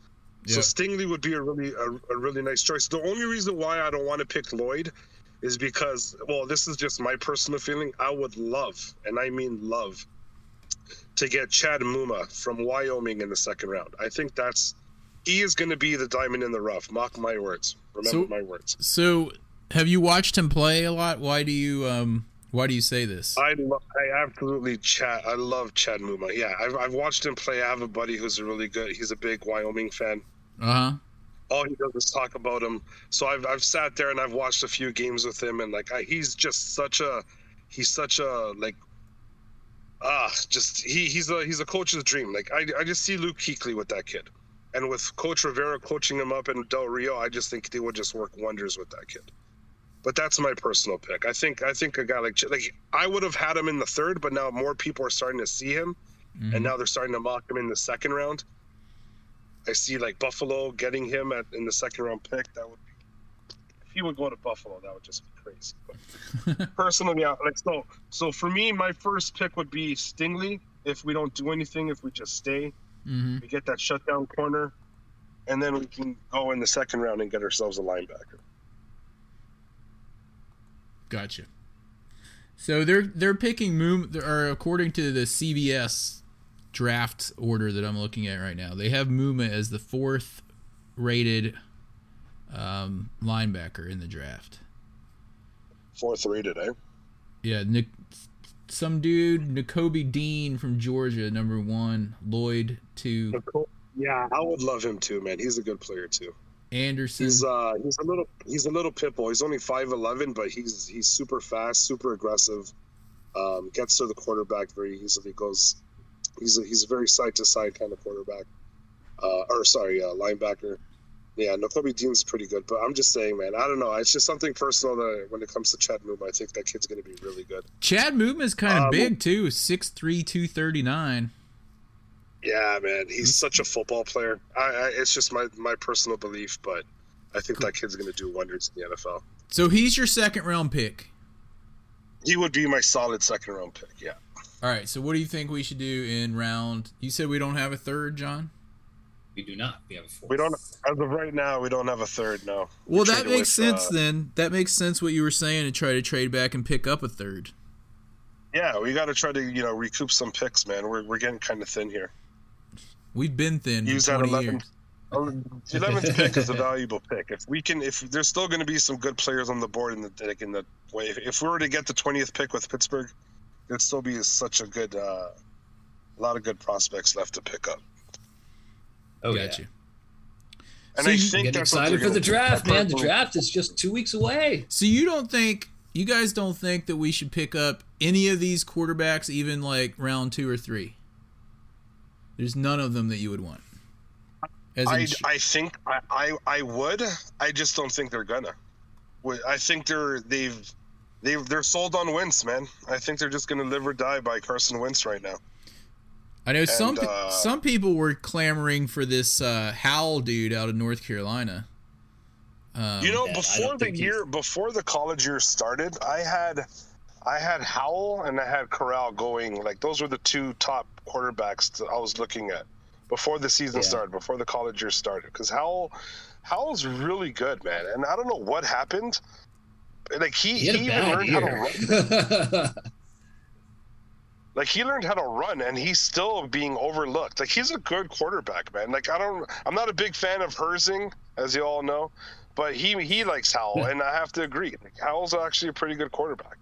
So Yeah. Stingley would be a really a, a really nice choice. The only reason why I don't want to pick Lloyd is because well, this is just my personal feeling. I would love, and I mean love, to get Chad Muma from Wyoming in the second round. I think that's he is going to be the diamond in the rough. Mark my words. Remember So- my words. So, have you watched him play a lot? Why do you um why do you say this? I lo- I absolutely Chad. I love Chad Muma. Yeah, I've I've watched him play. I have a buddy who's really good. He's a big Wyoming fan. Uh-huh. all he does is talk about him. So I've I've sat there and I've watched a few games with him, and like I, he's just such a he's such a like ah just he he's a he's a coach's dream. Like I I just see Luke Kuechly with that kid, and with Coach Rivera coaching him up in Del Rio, I just think they would just work wonders with that kid. But that's my personal pick. I think I think a guy like like I would have had him in the third, but now more people are starting to see him, and now they're starting to mock him in the second round. I see like Buffalo getting him at in the second round pick. That would be if he would go to Buffalo, that would just be crazy. But personally, yeah, like so. So for me, my first pick would be Stingley. If we don't do anything, if we just stay, Mm-hmm. We get that shutdown corner, and then we can go in the second round and get ourselves a linebacker. Gotcha. So they're they're picking Muma according to the CBS draft order that I'm looking at right now, they have Muma as the fourth rated um, linebacker in the draft. Fourth rated, eh? Yeah, Nick, some dude, Nakobe Dean from Georgia, number one. Lloyd two. Yeah, I would love him too, man. He's a good player too. Anderson. He's uh he's a little he's a little pitbull. He's only five eleven, but he's he's super fast, super aggressive. Um, gets to the quarterback very easily. Goes he's a, he's a very side to side kind of quarterback. Uh, or sorry, uh, linebacker. Yeah, Nakobe Dean's pretty good, but I'm just saying, man. I don't know. It's just something personal that when it comes to Chad Muma, I think that kid's going to be really good. Chad Muma is kind of Um, big too, 6'3", 239. Yeah, man, he's such a football player. I, I it's just my my personal belief, but I think that kid's going to do wonders in the NFL. So he's your second round pick. He would be my solid second round pick. Yeah. All right. So what do you think we should do in round? You said we don't have a third, John. We do not. We have a fourth. We don't, as of right now, we don't have a third. No. Well, We that makes with, sense uh, then. That makes sense what you were saying to try to trade back and pick up a third. Yeah, we got to try to you know recoup some picks, man. We're we're getting kind of thin here. We've been thin Use for that 20 eleven. years. The eleventh pick is a valuable pick. If we can, if there's still going to be some good players on the board in the like in the way, if, if we were to get the twentieth pick with Pittsburgh, there'd still be such a good, uh, a lot of good prospects left to pick up. oh, Got yeah. you. And So I you think Get that's excited for the gonna do. draft, man. The draft is just two weeks away. So you don't think you guys don't think that we should pick up any of these quarterbacks, even like round two or three? There's none of them that you would want. As I, sh- I think I, I I would. I just don't think they're gonna. I think they're they've they've they're sold on Wentz, man. I think they're just gonna live or die by Carson Wentz right now. I know some and, pe- uh, some people were clamoring for this uh, Howell dude out of North Carolina. Um, You know, before the year, before the college year started, I had, I had Howell and I had Corral going. Like those were the two top quarterbacks that I was looking at before the season Yeah. started, before the college year started. Because Howell, Howell's really good, man. And I don't know what happened. Like he, He he even learned how to run. Like he learned how to run, and he's still being overlooked. Like he's a good quarterback, man. Like I don't, I'm not a big fan of Herzing, as you all know, but he he likes Howell, and I have to agree. Like, Howell's actually a pretty good quarterback.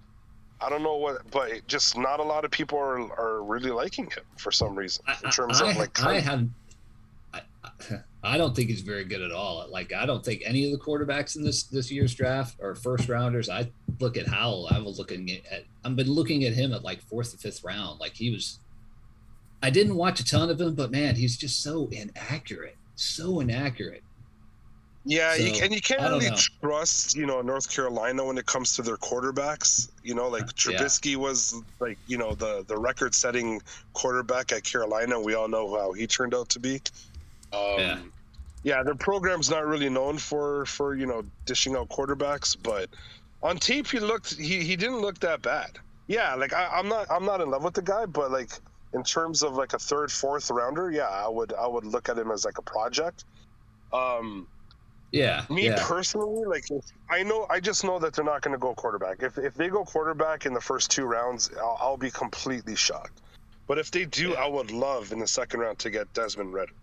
I don't know what, but it just not a lot of people are are really liking him for some reason in terms I, of like. I have. I, I don't think he's very good at all. Like I don't think any of the quarterbacks in this this year's draft or first rounders. I look at Howell. I was looking at. I've been looking at him at like fourth or fifth round. Like he was. I didn't watch a ton of him, but man, he's just so inaccurate. So inaccurate. Yeah, you, and you can't really know. trust, you know, North Carolina when it comes to their quarterbacks. You know, like Yeah. Trubisky was like, you know, the the record-setting quarterback at Carolina. We all know how he turned out to be. Um, Yeah. yeah, their program's not really known for for you know dishing out quarterbacks, but on tape he looked he, he didn't look that bad. Yeah, like I, I'm not I'm not in love with the guy, but like in terms of like a third fourth rounder, yeah, I would I would look at him as like a project. Um, Yeah. me yeah. personally, like I know, I just know that they're not going to go quarterback. If if they go quarterback in the first two rounds, I'll, I'll be completely shocked. But if they do, Yeah. I would love in the second round to get Desmond Ridder.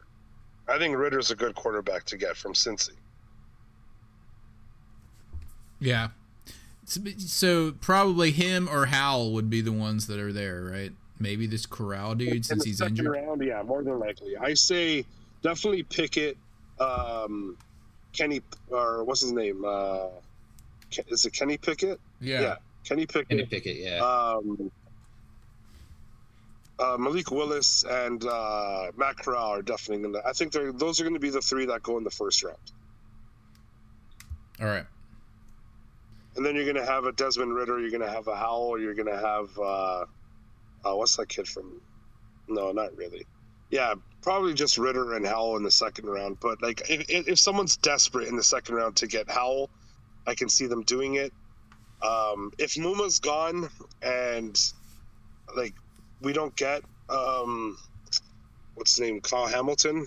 I think Ridder's a good quarterback to get from Cincy. Yeah. So, so probably him or Howell would be the ones that are there, right? Maybe this Corral dude in since the he's second injured. round, yeah, more than likely. I say definitely Pickett, um, Kenny, or what's his name? Uh, is it Kenny Pickett? Yeah. yeah. Kenny Pickett. Kenny Pickett. Yeah. um, uh, Malik Willis and uh, Matt Corral are definitely going to. I think they're those are going to be the three that go in the first round, All right. and then you're going to have a Desmond Ridder, you're going to have a Howell, you're going to have uh, uh, what's that kid from? No, not really. Yeah, probably just Ridder and Howell in the second round. But like, if, if someone's desperate in the second round to get Howell, I can see them doing it. Um, if Muma's gone and like we don't get um, what's his name, Kyle Hamilton.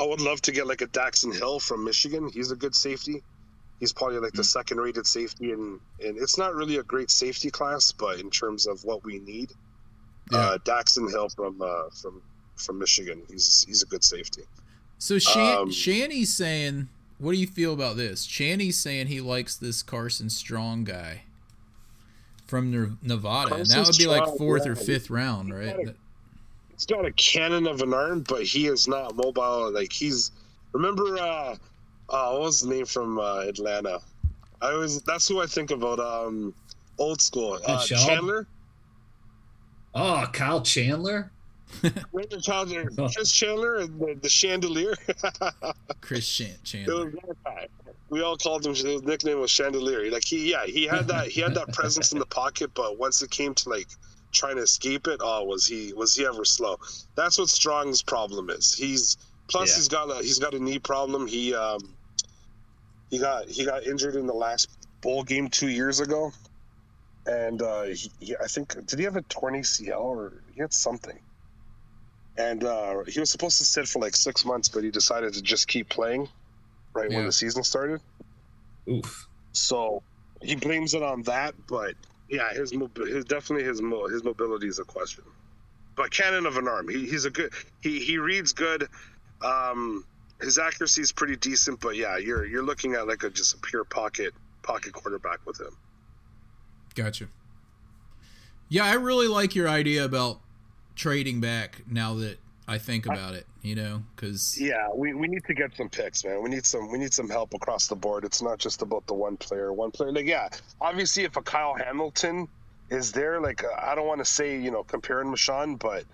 I would love to get like a Daxton Hill from Michigan. He's a good safety. He's probably like the second rated safety, and and it's not really a great safety class, but in terms of what we need, uh, Daxton Hill from uh, from from Michigan, he's he's a good safety. So Shan- Um, Shanny's saying, what do you feel about this? Shanny's saying he likes this Carson Strong guy from Ner- Nevada, and that would be like Strong, fourth or fifth round, right? gotta- He's got a cannon of an arm, but he is not mobile. Like he's remember uh, uh what was the name from uh, Atlanta? I was that's who I think about. Um, old school uh, Chandler. Oh, Kyle Chandler. Ranger Chandler, Chris Chandler, and the, the Chandelier. Chris it Chandler. was that guy. We all called him. His nickname was Chandelier. Like he, yeah, he had that. He had that presence in the pocket, but once it came to like trying to escape it, oh, was he was he ever slow? That's what Strong's problem is. He's plus Yeah. he's got a he's got a knee problem. He um he got he got injured in the last bowl game two years ago, and uh, he, he, I think did he have a torn ACL or he had something. And uh, he was supposed to sit for like six months, but he decided to just keep playing right when the season started. Oof. So he blames it on that, but yeah, his, his definitely his mo- his mobility is a question. But cannon of an arm, he, he's a good. He he reads good. Um, his accuracy is pretty decent, but yeah, you're you're looking at like a just a pure pocket pocket quarterback with him. Gotcha. Yeah, I really like your idea about trading back now that I think about it, you know, because Yeah, we, we need to get some picks, man. We need some we need some help across the board. It's not just about the one player. One player, like yeah, obviously if a Kyle Hamilton is there, like uh, I don't want to say you know comparing him Sean, but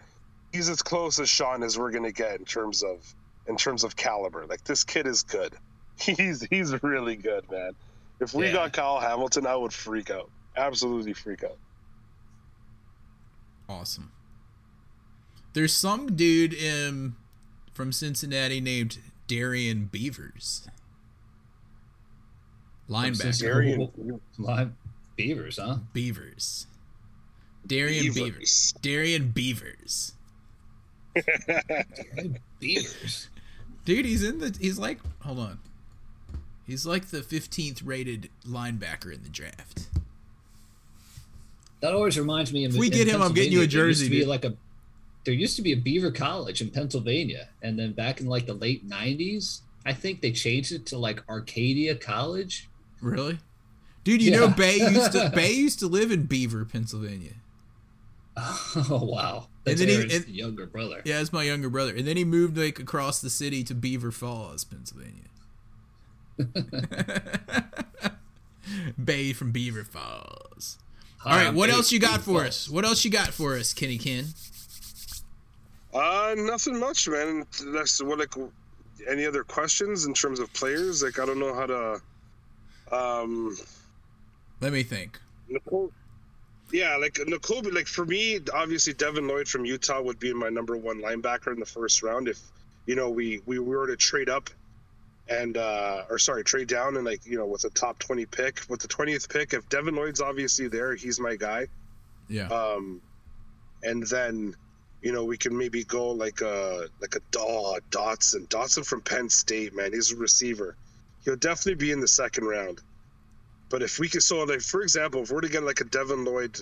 he's as close as Sean as we're gonna get in terms of in terms of caliber. Like this kid is good. He's he's really good, man. If we Yeah. got Kyle Hamilton, I would freak out. Absolutely freak out. awesome. There's some dude in, from Cincinnati named Darrian Beavers. Linebacker. Darian- Live Beavers, huh? Beavers. Darrian Beavers. Beavers. Darrian Beavers. Beavers. Dude, he's in the. He's like. Hold on. He's like the 15th rated linebacker in the draft. That always reminds me of. If we get him, I'm getting you a Pennsylvania, there used jersey, to be dude. like a, there used to be a Beaver College in Pennsylvania, and then back in like the late '90s, I think they changed it to like Arcadia College. Really? Dude, you know Bay used to Bay used to live in Beaver, Pennsylvania. Oh wow, that's then he- and- younger brother. Yeah, it's my younger brother. And then he moved like across the city to Beaver Falls, Pennsylvania. Bay from Beaver Falls. All right, what else you got for us? What else you got for us, Kenny Ken? Uh, nothing much, man. That's what like. Any other questions in terms of players? Like, I don't know how to. Um, Let me think. Nicole. Yeah, like Nicole. Like for me, obviously Devin Lloyd from Utah would be my number one linebacker in the first round. If you know we we were to trade up, and uh or sorry, trade down and like you know with a top twenty pick with the twentieth pick, if Devin Lloyd's obviously there, he's my guy. Yeah. Um, and then, you know, we can maybe go like a like a Daw Dotson. Dotson from Penn State, man, he's a receiver. He'll definitely be in the second round. But if we could, so like for example, if we're to get like a Devin Lloyd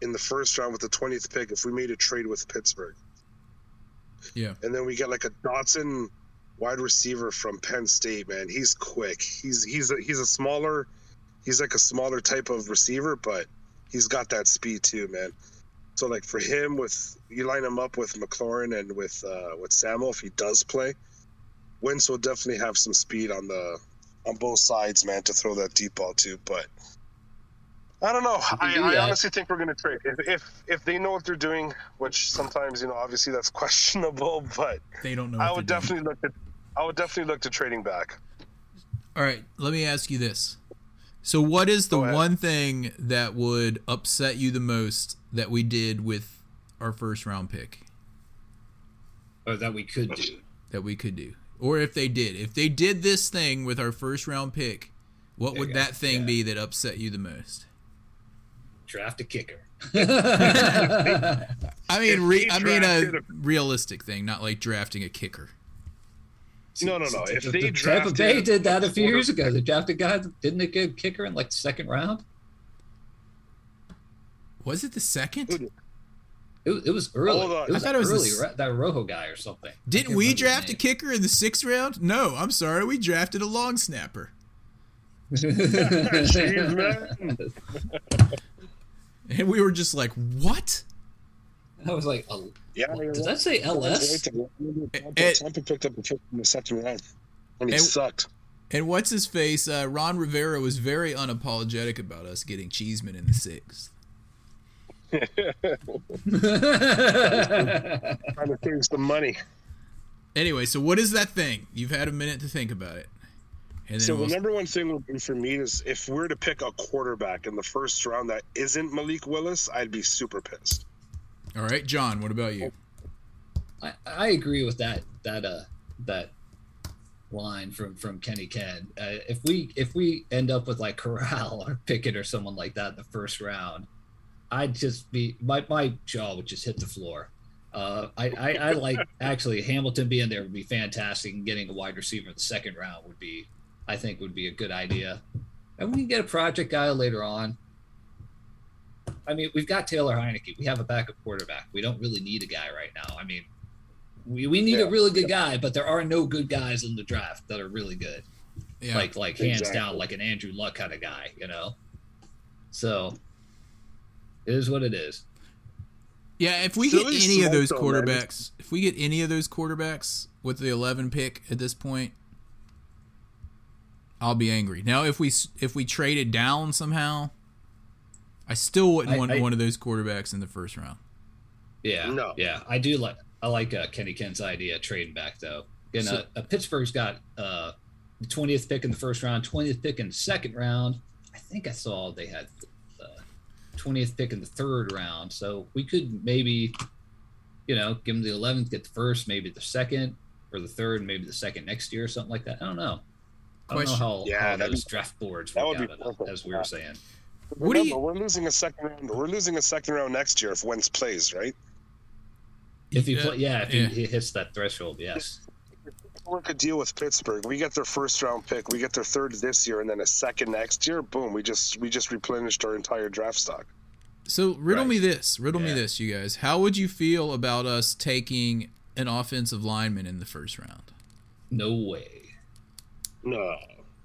in the first round with the twentieth pick, if we made a trade with Pittsburgh, Yeah. and then we get like a Dotson wide receiver from Penn State, man, he's quick. He's he's a, he's a smaller, he's like a smaller type of receiver, but he's got that speed too, man. So like for him, with you line him up with McLaurin and with uh, with Samuel, if he does play, Wentz will definitely have some speed on the on both sides, man, to throw that deep ball to. But I don't know. I, do I honestly think we're gonna trade if, if if they know what they're doing, which sometimes you know obviously that's questionable, but They don't know. I would they're doing. definitely look at I would definitely look to trading back. All right, let me ask you this. So, what is the one thing that would upset you the most that we did with our first round pick or that we could do. that we could do? Or if they did, if they did this thing with our first round pick, what would that thing yeah. be that upset you the most? Draft a kicker. I mean, re- they I mean a a- realistic thing, not like drafting a kicker. No, no, no. If The- they the Tampa Bay did that a a few years ago. They drafted a guy, didn't they get a kicker in like the second round? Was it the second? It, was- it was early. Hold on. It was I thought it was early. s- right? That Rojo guy or something. Didn't we draft a kicker in the sixth round? No, I'm sorry. We drafted a long snapper. Jeez. And we were just like, what? I was like, oh, Yeah, what- you're right. that say LS? Tampa, Tampa picked up a pick in the second round, and he Eh, sucked. And what's his face? Uh, Ron Rivera was very unapologetic about us getting Cheeseman in the sixth. Trying to save some money. Anyway, so what is that thing? You've had a minute to think about it. And then So the we'll, number one thing would be for me is if we're to pick a quarterback in the first round that isn't Malik Willis, I'd be super pissed. all right, John. What about you? I, I agree with that that uh that line from from Kenny Ken. Uh, if we if we end up with like Corral or Pickett or someone like that in the first round, I'd just be my my jaw would just hit the floor. Uh, I, I I like actually Hamilton being there would be fantastic, and getting a wide receiver in the second round would be I think would be a good idea. And we can get a project guy later on. I mean, we've got Taylor Heinicke. We have a backup quarterback. We don't really need a guy right now. I mean, we, we need Yeah. a really good guy, but there are no good guys in the draft that are really good. Yeah. Like like hands Exactly. down, like an Andrew Luck kind of guy, you know. So it is what it is. Yeah, if we Still get any of those quarterbacks, if we get any of those quarterbacks with the 11 pick at this point, I'll be angry. Now, if we if we traded down somehow, I still wouldn't I- want I- one of those quarterbacks in the first round. Yeah. No. Yeah. I do like I like uh, Kenny Kent's idea of trading back though. And So- uh, uh, Pittsburgh's got uh, the twentieth pick in the first round, twentieth pick in the second round. I think I saw they had twentieth pick in the third round. So we could maybe, you know, give them the eleventh, get the first, maybe the second, or the third, maybe the second next year, or something like that. I don't know. I don't know how, Yeah, how those be- draft boards work would be out, uh, perfect. as we were saying. What Remember, you- we're losing a second round. We're losing a second round next year if Wentz plays, right? If he Yeah, play, yeah, if yeah. He, he hits that threshold, yes. Work a deal with Pittsburgh. We get their first round pick. We get their third this year, and then a second next year. Boom! We just we just replenished our entire draft stock. So riddle Right. me this, riddle me this, you guys. How would you feel about us taking an offensive lineman in the first round? No way. No.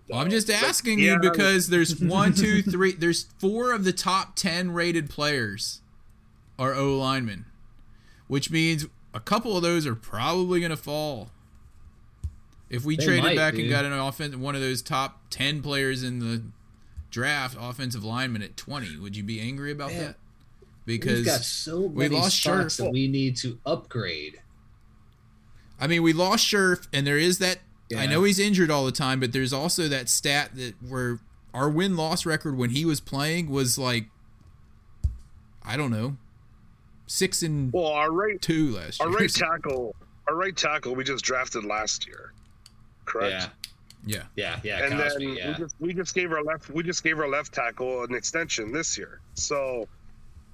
Well, I'm just asking yeah. you because there's one, two, three. There's four of the top ten rated players are O linemen, which means a couple of those are probably going to fall. If we They traded might, back and got an offense, one of those top ten players in the draft, offensive lineman at 20, would you be angry about Man, that? We've Because got so we lost spots Scherff. that we need to upgrade. I mean, we lost Scherff, and there is that. I know he's injured all the time, but there's also that stat that where our win loss record when he was playing was like, I don't know, six and Well, our right two last year. our right tackle, our right tackle, we just drafted last year, correct? Yeah, yeah, yeah, yeah. and Cosmi, then yeah. we just we just gave our left we just gave our left tackle an extension this year. So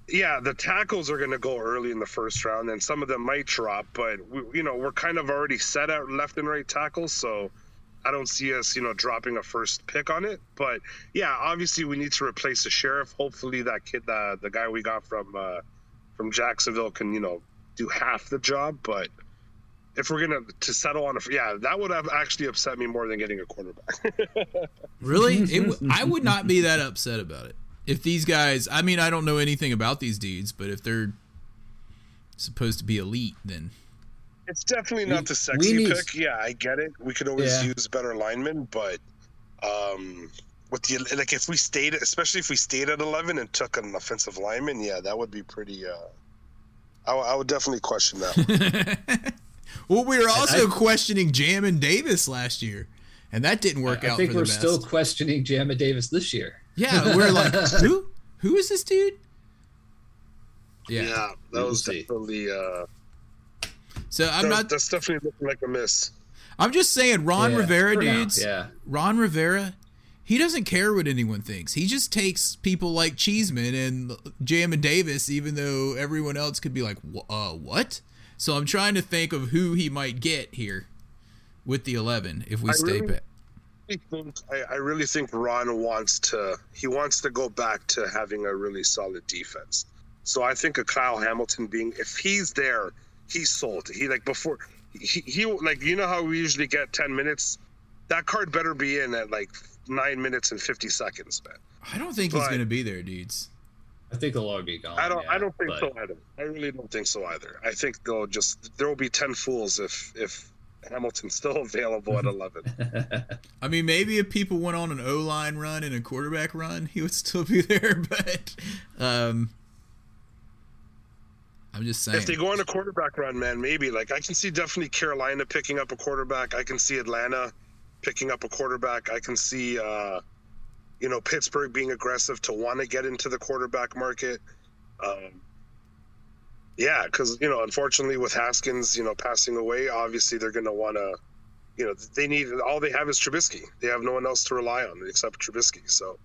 yeah, the tackles are going to go early in the first round, and some of them might drop, but we, you know we're kind of already set out left and right tackles, so I don't see us you know dropping a first pick on it. But yeah, obviously we need to replace the sheriff. Hopefully that kid, the the guy we got from uh, from Jacksonville, can you know do half the job, but. If we're gonna to settle on a yeah, that would have actually upset me more than getting a quarterback. really? It, w- I would not be that upset about it if these guys. I mean, I don't know anything about these dudes, but if they're supposed to be elite, then It's definitely We- not the sexy need- pick. Yeah, I get it. We could always Yeah. use better linemen, but um, with the like, if we stayed, especially if we stayed at eleven and took an offensive lineman, yeah, that would be pretty. Uh, I, I would definitely question that. well, we were also I- questioning Jamin Davis last year, and that didn't work I out I think for we're the best. still questioning Jamin Davis this year. Yeah, we're like, who? Who is this dude? Yeah. yeah, that was see. definitely. Uh, So I'm that- not. that's definitely looking like a miss. I'm just saying, Ron Yeah, Rivera, for dudes. Yeah, Ron Rivera, he doesn't care what anyone thinks. He just takes people like Cheeseman and Jamin Davis, even though everyone else could be like, uh, what? So I'm trying to think of who he might get here with the 11 if we I stay really- think I, I really think Ron wants to he wants to go back to having a really solid defense. So I think a Kyle Hamilton being if he's there, he's sold. He like before he, he like you know how we usually get ten minutes. That card better be in at like nine minutes and fifty seconds, man. I don't think he's going to be there, dudes. I think they'll all be gone. I don't yeah, I don't think but- so either. I really don't think so either. I think they'll just there will be ten fools if if Hamilton's still available at eleven. I mean, maybe if people went on an O line run and a quarterback run, he would still be there. But um, I'm just saying. If they go on a quarterback run, man, maybe. Like I can see definitely Carolina picking up a quarterback. I can see Atlanta picking up a quarterback. I can see uh you know, Pittsburgh being aggressive to want to get into the quarterback market. Um yeah, because you know, unfortunately, with Haskins, you know, passing away, obviously they're going to want to, you know, they need all they have is Trubisky. They have no one else to rely on except Trubisky. So,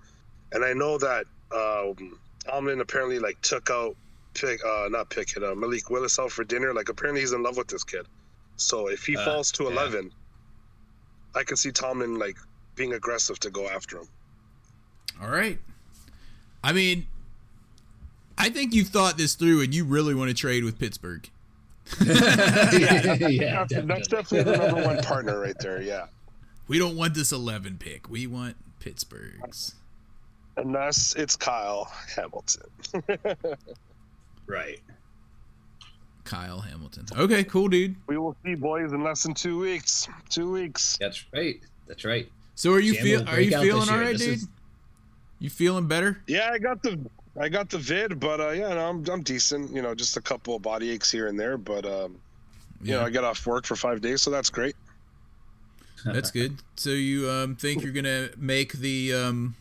and I know that um, Tomlin apparently like took out pick, uh, not Pickett, uh, Malik Willis out for dinner. Like apparently he's in love with this kid. So if he Uh, falls to yeah. eleven, I can see Tomlin like being aggressive to go after him. All right. I mean, I think you've thought this through and you really want to trade with Pittsburgh. yeah, yeah, That's, that's definitely the number one partner right there. Yeah. We don't want this 11 pick. We want Pittsburgh's. Unless it's Kyle Hamilton. right. Kyle Hamilton. Okay, cool, dude. We will see, boys, in less than two weeks. Two weeks. That's right. That's right. So are you Jam feel are you feeling this all year. right, This dude? is- You feeling better? Yeah, I got the I got the vid, but uh, yeah, no, I'm I'm decent. You know, just a couple of body aches here and there, but um, you know, I got off work for five days, so that's great. That's good. So you um, think you're gonna make the um,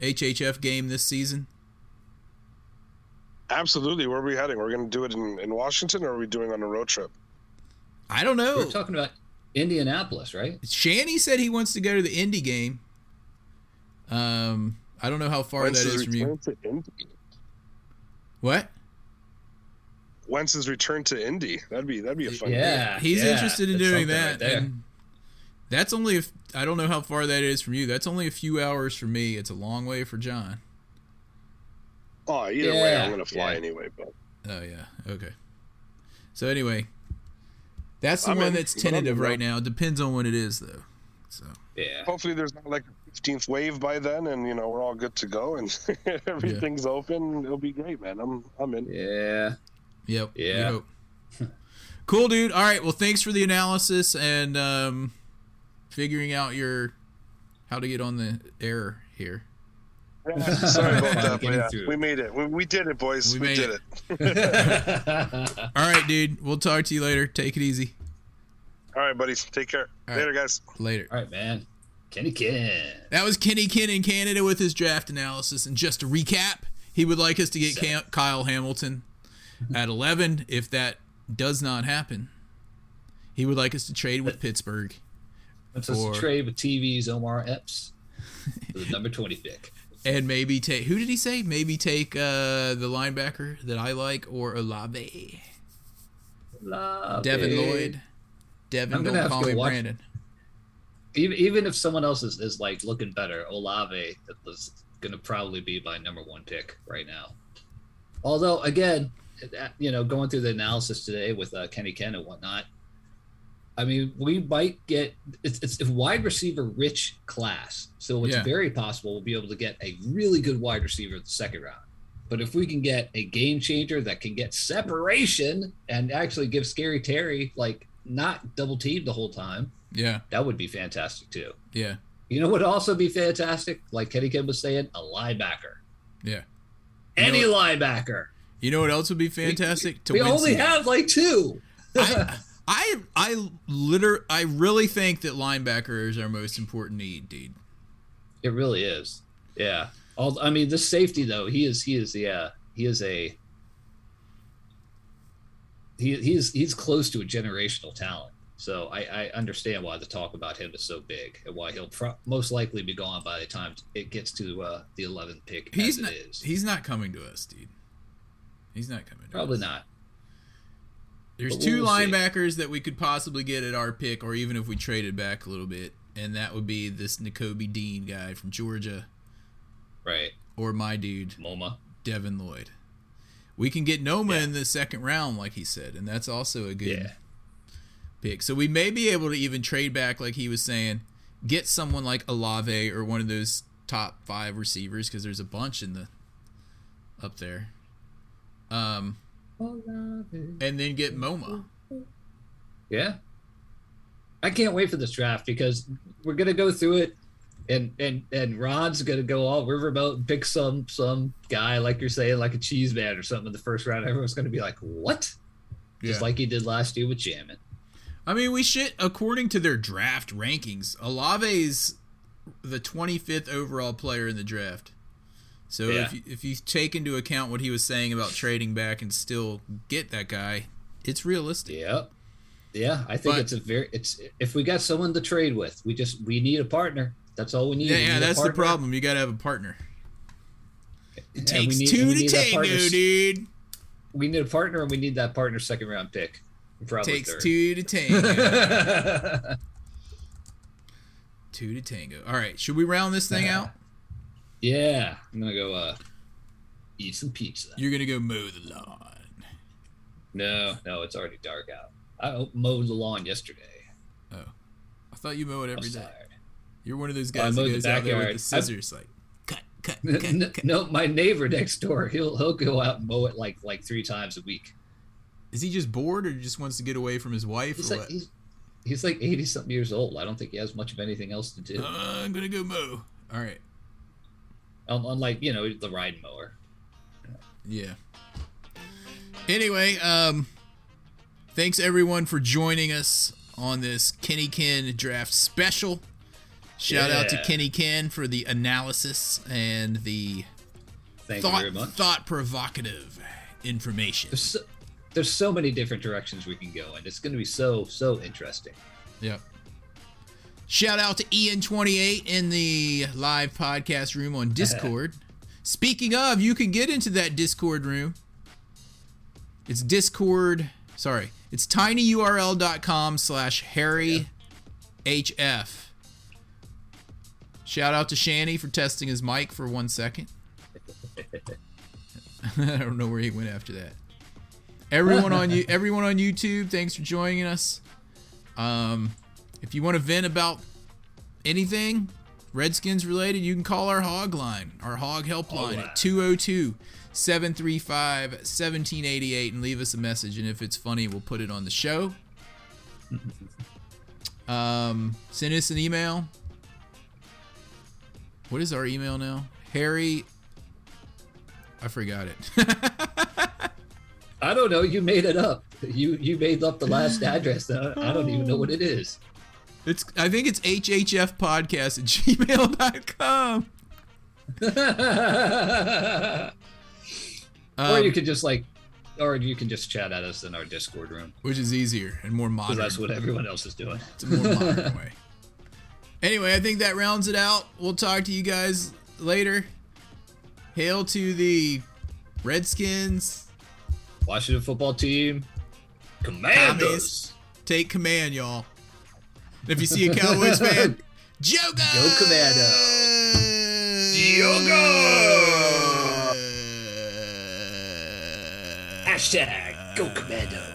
HHF game this season? Absolutely. Where are we heading? We're going to do it in, in Washington, or are we doing on a road trip? I don't know. We're talking about Indianapolis, right? Shanny said he wants to go to the Indy game. Um, I don't know how far When's that his is from you. to Indy? What? When's his return to Indy? That'd be that'd be a fun. game. Yeah, He's yeah, interested in doing that. right and that's only if I don't know how far that is from you. That's only a few hours for me. It's a long way for John. Oh, either way, Yeah, I'm going to fly yeah. anyway. But Oh yeah. Okay. So anyway, that's the I'm one in. that's tentative right now. Depends on what it is though. So Yeah. hopefully, there's not like a 15th wave by then, and you know we're all good to go, and everything's open. It'll be great, man. I'm I'm in. Yeah. Yep. Yeah. cool, dude. All right. Well, thanks for the analysis and um, figuring out your how to get on the air here. Sorry about that, but yeah, we made it. We, we did it, boys. We We, made did it. it. All right, dude. We'll talk to you later. Take it easy. All right, buddies. Take care. All right. Later, guys. Later. All right, man. Kenny Ken. That was Kenny Ken in Canada with his draft analysis. And just to recap, he would like us to get Cam- Kyle Hamilton at 11. If that does not happen, he would like us to trade with Pittsburgh. Let's trade with TV's Omar Epps for the number 20 pick. And maybe take who did he say? Maybe take uh, the linebacker that I like or Olave. Love Devin. Lloyd. Devin, I'm don't call me Brandon. Even, if someone else is, is like looking better, Olave is going to probably be my number one pick right now. Although, again, you know, going through the analysis today with uh, Kenny Ken and whatnot, I mean, we might get it's, it's a wide receiver rich class. So it's Yeah. very possible we'll be able to get a really good wide receiver in the second round. But if we can get a game changer that can get separation and actually give Scary Terry like not double teamed the whole time, Yeah, that would be fantastic too. yeah, You know what would also be fantastic? Like Kenny Kim was saying, a linebacker. yeah. Any know linebacker. You know what else would be fantastic? to we win only have like two. I, I, I, liter, I really think that linebacker is our most important need, dude. It really is. Yeah. All I mean, this safety though, he is he is yeah, he is a he he's he's close to a generational talent. So I, I understand why the talk about him is so big and why he'll pro- most likely be gone by the time it gets to uh, the 11th pick. He's as not. it is. He's not coming to us, dude. He's not coming. To Probably us. not. There's But two we'll see. linebackers that we could possibly get at our pick, or even if we traded back a little bit, and that would be this Nakobe Dean guy from Georgia, Right. or my dude Muma. Devin Lloyd. We can get Muma Yeah. in the second round, like he said, and that's also a good Yeah. Pick. So we may be able to even trade back, like he was saying, get someone like Olave or one of those top five receivers because there's a bunch in the up there. Um, and then get Muma. Yeah. I can't wait for this draft because we're gonna go through it and and and Rod's gonna go all riverboat and pick some some guy like you're saying, like a cheese man or something in the first round. Everyone's gonna be like, What? Just Yeah. like he did last year with Jamin. I mean, we should, according to their draft rankings, Olave's the 25th overall player in the draft. So Yeah. if you, if you take into account what he was saying about trading back and still get that guy, it's realistic. Yeah. Yeah, I think But- it's a very it's if we got someone to trade with, we just we need a partner. That's all we need. Yeah, We yeah, need that's the problem. You got to have a partner. It takes need- two to tango, dude. We need a partner and we need that partner second round pick. Probably Takes third. two to tango. two to tango. All right, should we round this thing out? Yeah, I'm gonna go uh eat some pizza. You're gonna go mow the lawn. No, no, it's already dark out. I mowed the lawn yesterday. Oh, I thought you mow it every day. You're one of those guys that mowed the goes out there with the backyard. I- scissors, like cut, cut, no, cut, cut. no, my neighbor next door, he'll he'll go out and mow it like like three times a week. Is he just bored, or just wants to get away from his wife, He's or like what? he's, he's like eighty something years old. I don't think he has much of anything else to do. Uh, I'm gonna go mow. All right. Un- Unlike you know the ride mower. Yeah. Anyway, um, thanks everyone for joining us on this Kenny Ken draft special. Shout out to Kenny Ken for the analysis and the Thank thought you very much. thought provocative information. So, there's so many different directions we can go, and it's going to be so so interesting. Yeah. Shout out to Ian28 in the live podcast room on Discord. Speaking of, you can get into that Discord room. It's Discord. Sorry, it's tinyurl.com slash Harry HF. Shout out to Shanny for testing his mic for one second. I don't know where he went after that. Everyone on you, everyone on YouTube, thanks for joining us. Um, if you want to vent about anything Redskins related, you can call our hog line, our hog helpline line. at 202 735 1788 and leave us a message. And if it's funny, we'll put it on the show. Um, send us an email. What is our email now? Harry. I forgot it. I don't know. You made it up. You you made up the last address. I I don't even know what it is. it's I think it's hhfpodcast at gmail.com. or Um, you could just like, or you can just chat at us in our Discord room which is easier and more modern. that's what everyone else is doing. It's a more modern way. Anyway, I think that rounds it out. We'll talk to you guys later. Hail to the Redskins. Washington football team, Commandos. Commies. Take command, y'all. And if you see a Cowboys fan, Jogo! Go Commando. Hashtag Go Commando.